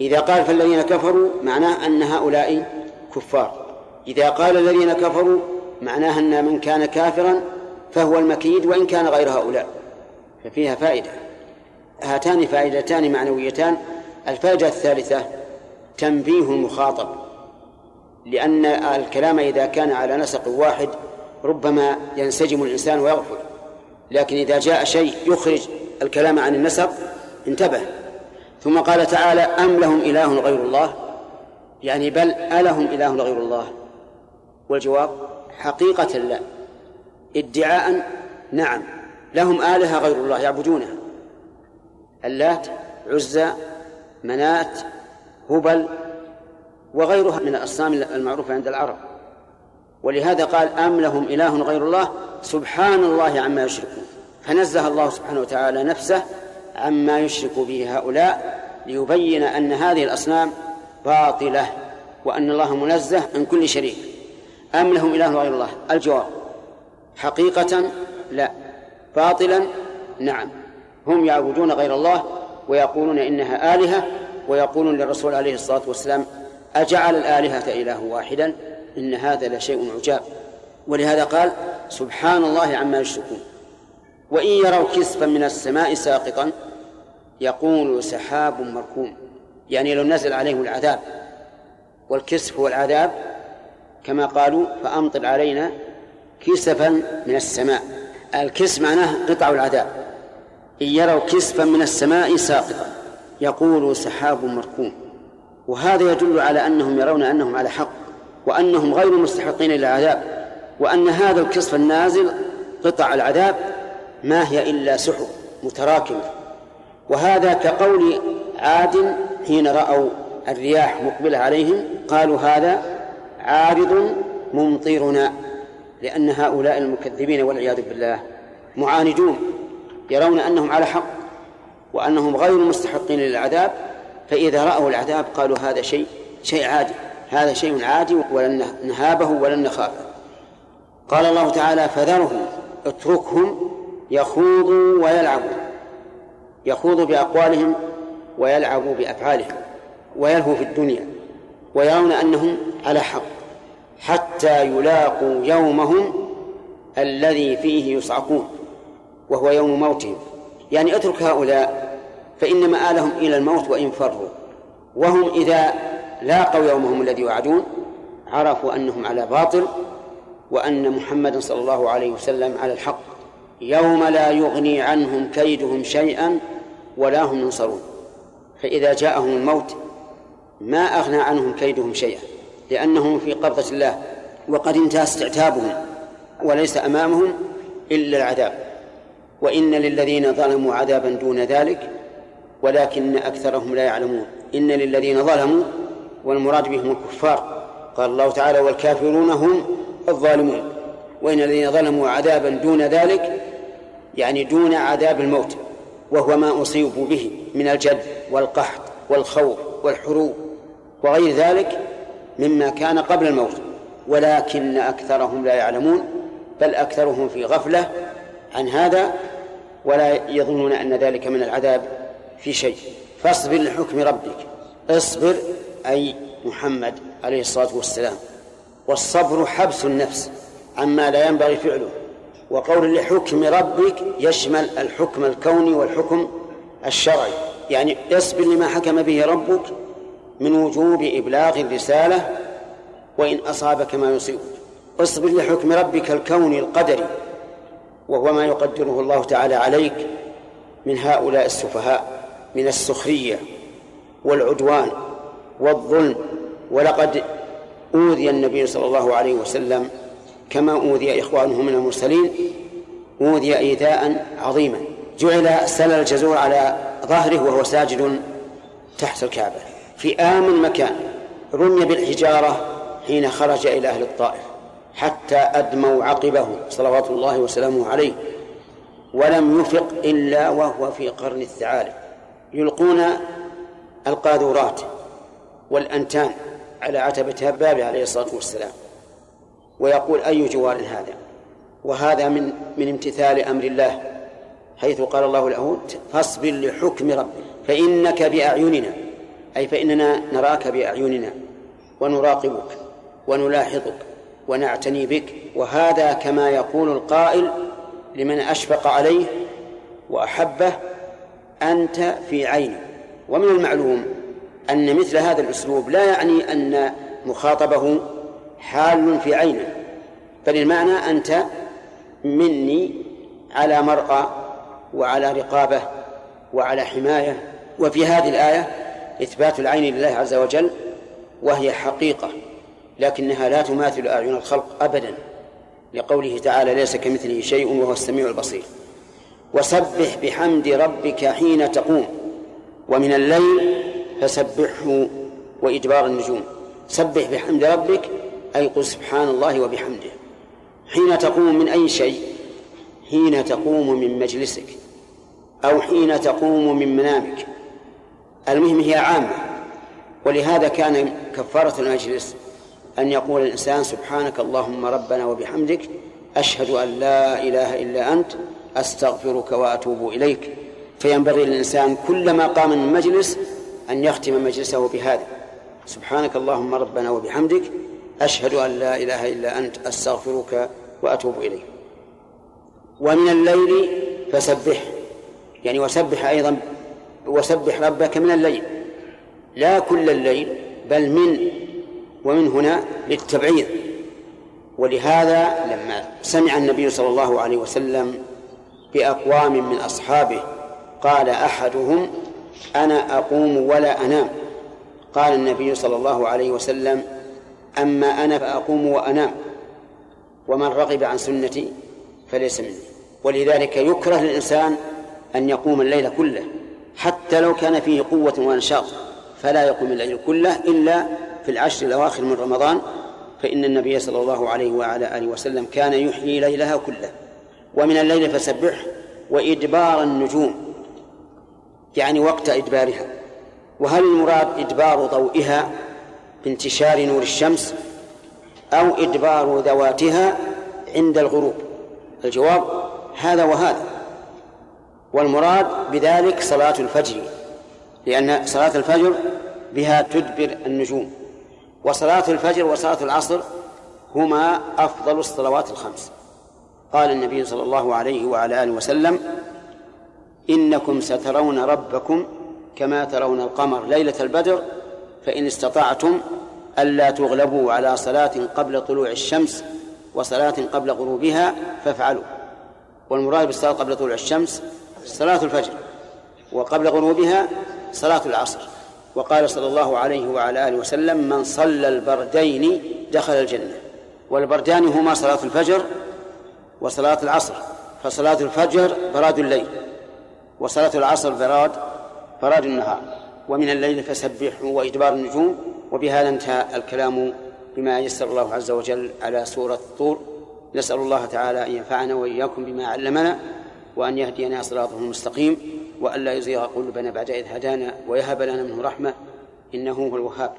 إذا قال فالذين كفروا معناه أن هؤلاء كفار. إذا قال الذين كفروا معناه أن من كان كافرا فهو المكيد وإن كان غير هؤلاء. ففيها فائدة. هاتان فائدتان معنويتان. الفائدة الثالثة تنبيه المخاطب. لأن الكلام إذا كان على نسق واحد ربما ينسجم الإنسان ويغفل. لكن إذا جاء شيء يخرج الكلام عن النسق انتبه. ثم قال تعالى أم لهم إله غير الله؟ يعني بل ألهم إله غير الله؟ والجواب حقيقة لا. ادعاء نعم. لهم آلهة غير الله يعبدونها. اللات عزى منات هبل وغيرها من الأصنام المعروفة عند العرب. ولهذا قال أم لهم إله غير الله؟ سبحان الله عما يشركون. فنزه الله سبحانه وتعالى نفسه عما يشرك به هؤلاء ليبين أن هذه الأصنام باطلة وأن الله منزه عن كل شريك. أم لهم إله غير الله؟ الجواب حقيقة لا. باطلا نعم. هم يعبدون غير الله ويقولون إنها آلهة ويقولون للرسول عليه الصلاة والسلام أجعل الآلهة إله واحدا؟ إن هذا لشيء عجاب. ولهذا قال سبحان الله عما يشركون. وإن يروا كسفا من السماء ساقطا يقول سحاب مركوم. يعني لو نزل عليهم العذاب. والكسف هو العذاب كما قالوا فأمطر علينا كسفا من السماء. الكسف معناه قطع العذاب. إن يروا كسفا من السماء ساقطا يقول سحاب مركوم. وهذا يدل على أنهم يرون أنهم على حق وأنهم غير مستحقين للعذاب وأن هذا الكسف النازل قطع العذاب ما هي إلا سحب متراكمة. وهذا كقول عاد حين رأوا الرياح مقبلة عليهم قالوا هذا عارض ممطرنا لأن هؤلاء المكذبين والعياذ بالله معاندون يرون أنهم على حق وأنهم غير مستحقين للعذاب فإذا رأوا العذاب قالوا هذا شيء شيء عادي هذا شيء عادي ولن نهابه ولن نخافه قال الله تعالى فذرهم اتركهم يخوضوا ويلعبوا يخوض بأقوالهم ويلعب بأفعالهم ويلهو في الدنيا ويرون أنهم على حق حتى يلاقوا يومهم الذي فيه يصعقون وهو يوم موتهم. يعني اترك هؤلاء فإن مآلهم إلى الموت وإن فروا. وهم إذا لاقوا يومهم الذي يوعدون عرفوا أنهم على باطل وأن محمدا صلى الله عليه وسلم على الحق. يوم لا يغني عنهم كيدهم شيئا ولا هم ينصرون. فإذا جاءهم الموت ما أغنى عنهم كيدهم شيئا لأنهم في قبضة الله وقد انتهى استعتابهم وليس أمامهم إلا العذاب. وإن للذين ظلموا عذابا دون ذلك ولكن أكثرهم لا يعلمون. إن للذين ظلموا والمراد بهم الكفار. قال الله تعالى والكافرون هم الظالمون. وإن الذين ظلموا عذابا دون ذلك يعني دون عذاب الموت وهو ما أصيبوا به من الجد والقحط والخوف والحروب وغير ذلك مما كان قبل الموت. ولكن أكثرهم لا يعلمون بل أكثرهم في غفلة عن هذا ولا يظنون أن ذلك من العذاب في شيء. فاصبر لحكم ربك. اصبر أي محمد عليه الصلاة والسلام. والصبر حبس النفس عما لا ينبغي فعله. وقول لحكم ربك يشمل الحكم الكوني والحكم الشرعي. يعني اصبر لما حكم به ربك من وجوب إبلاغ الرسالة وإن أصابك ما يصيبك. اصبر لحكم ربك الكوني القدري. وهو ما يقدره الله تعالى عليك من هؤلاء السفهاء. من السخرية والعدوان والظلم. ولقد أوذي النبي صلى الله عليه وسلم كما أوذي إخوانه من المرسلين أوذي إيذاء عظيما. جعل سل الجزور على ظهره وهو ساجد تحت الكعبة. في آمن مكان رمي بالحجارة حين خرج إلى أهل الطائف حتى أدموا عقبه صلوات الله وسلامه عليه. ولم يفق إلا وهو في قرن الثعالب. يلقون القاذورات والأنتان على عتبة بابه عليه الصلاة والسلام. ويقول أي جوار هذا؟ وهذا من من امتثال أمر الله حيث قال الله له فاصبر لحكم ربك فإنك بأعيننا أي فإننا نراك بأعيننا ونراقبك ونلاحظك ونعتني بك. وهذا كما يقول القائل لمن أشفق عليه وأحبه أنت في عيني. ومن المعلوم أن مثل هذا الأسلوب لا يعني أن مخاطبه حال في عينه بل المعنى أنت مني على مرأى وعلى رقابة وعلى حماية. وفي هذه الآية إثبات العين لله عز وجل وهي حقيقة لكنها لا تماثل أعين الخلق أبدا. لقوله تعالى ليس كمثله شيء وهو السميع البصير وسبح بحمد ربك حين تقوم. ومن الليل فسبحه وإدبار النجوم. سبح بحمد ربك أي قل سبحان الله وبحمده. حين تقوم من أي شيء؟ حين تقوم من مجلسك. أو حين تقوم من منامك. المهم هي عامة. ولهذا كان كفارة المجلس أن يقول الإنسان سبحانك اللهم ربنا وبحمدك أشهد أن لا إله إلا أنت أستغفرك وأتوب إليك. فينبغي للإنسان كلما قام من مجلس أن يختم مجلسه بهذا. سبحانك اللهم ربنا وبحمدك أشهد أن لا إله إلا أنت أستغفرك وأتوب إليك. ومن الليل فسبح يعني وسبح أيضا وسبح ربك من الليل. لا كل الليل بل من ومن هنا للتبعيض. ولهذا لما سمع النبي صلى الله عليه وسلم بأقوام من أصحابه. قال أحدهم أنا أقوم ولا أنام. قال النبي صلى الله عليه وسلم أما أنا فأقوم وأنام. ومن رغب عن سنتي فليس مني. ولذلك يكره للإنسان أن يقوم الليل كله حتى لو كان فيه قوة ونشاط فلا يقوم الليل كله إلا في العشر الأواخر من رمضان فإن النبي صلى الله عليه وعلى آله وسلم كان يحيي ليلها كله. ومن الليل فسبح وإدبار النجوم يعني وقت إدبارها. وهل المراد إدبار ضوئها بانتشار نور الشمس أو إدبار ذواتها عند الغروب؟ الجواب هذا وهذا. والمراد بذلك صلاة الفجر لأن صلاة الفجر بها تدبر النجوم وصلاة الفجر وصلاة العصر هما أفضل الصلوات الخمس. قال النبي صلى الله عليه وعلى آله وسلم إنكم سترون ربكم كما ترون القمر ليلة البدر فإن استطعتم ألا تغلبوا على صلاة قبل طلوع الشمس وصلاة قبل غروبها فافعلوا. والمراد بالصلاة قبل طلوع الشمس صلاة الفجر وقبل غروبها صلاة العصر. وقال صلى الله عليه وعلى آله وسلم من صلى البردين دخل الجنة. والبردان هما صلاة الفجر وصلاة العصر فصلاة الفجر براد الليل وصلاة العصر براد براد النهار. ومن الليل فسبحوا وإدبار النجوم وبهذا انتهى الكلام بما يسر الله عز وجل على سورة الطور. نسأل الله تعالى أن ينفعنا وإياكم بما علمنا وأن يهدينا صراطه المستقيم وأن لا يزيغ قلوبنا بعد إذ هدانا ويهب لنا منه رحمة إنه هو الوهاب.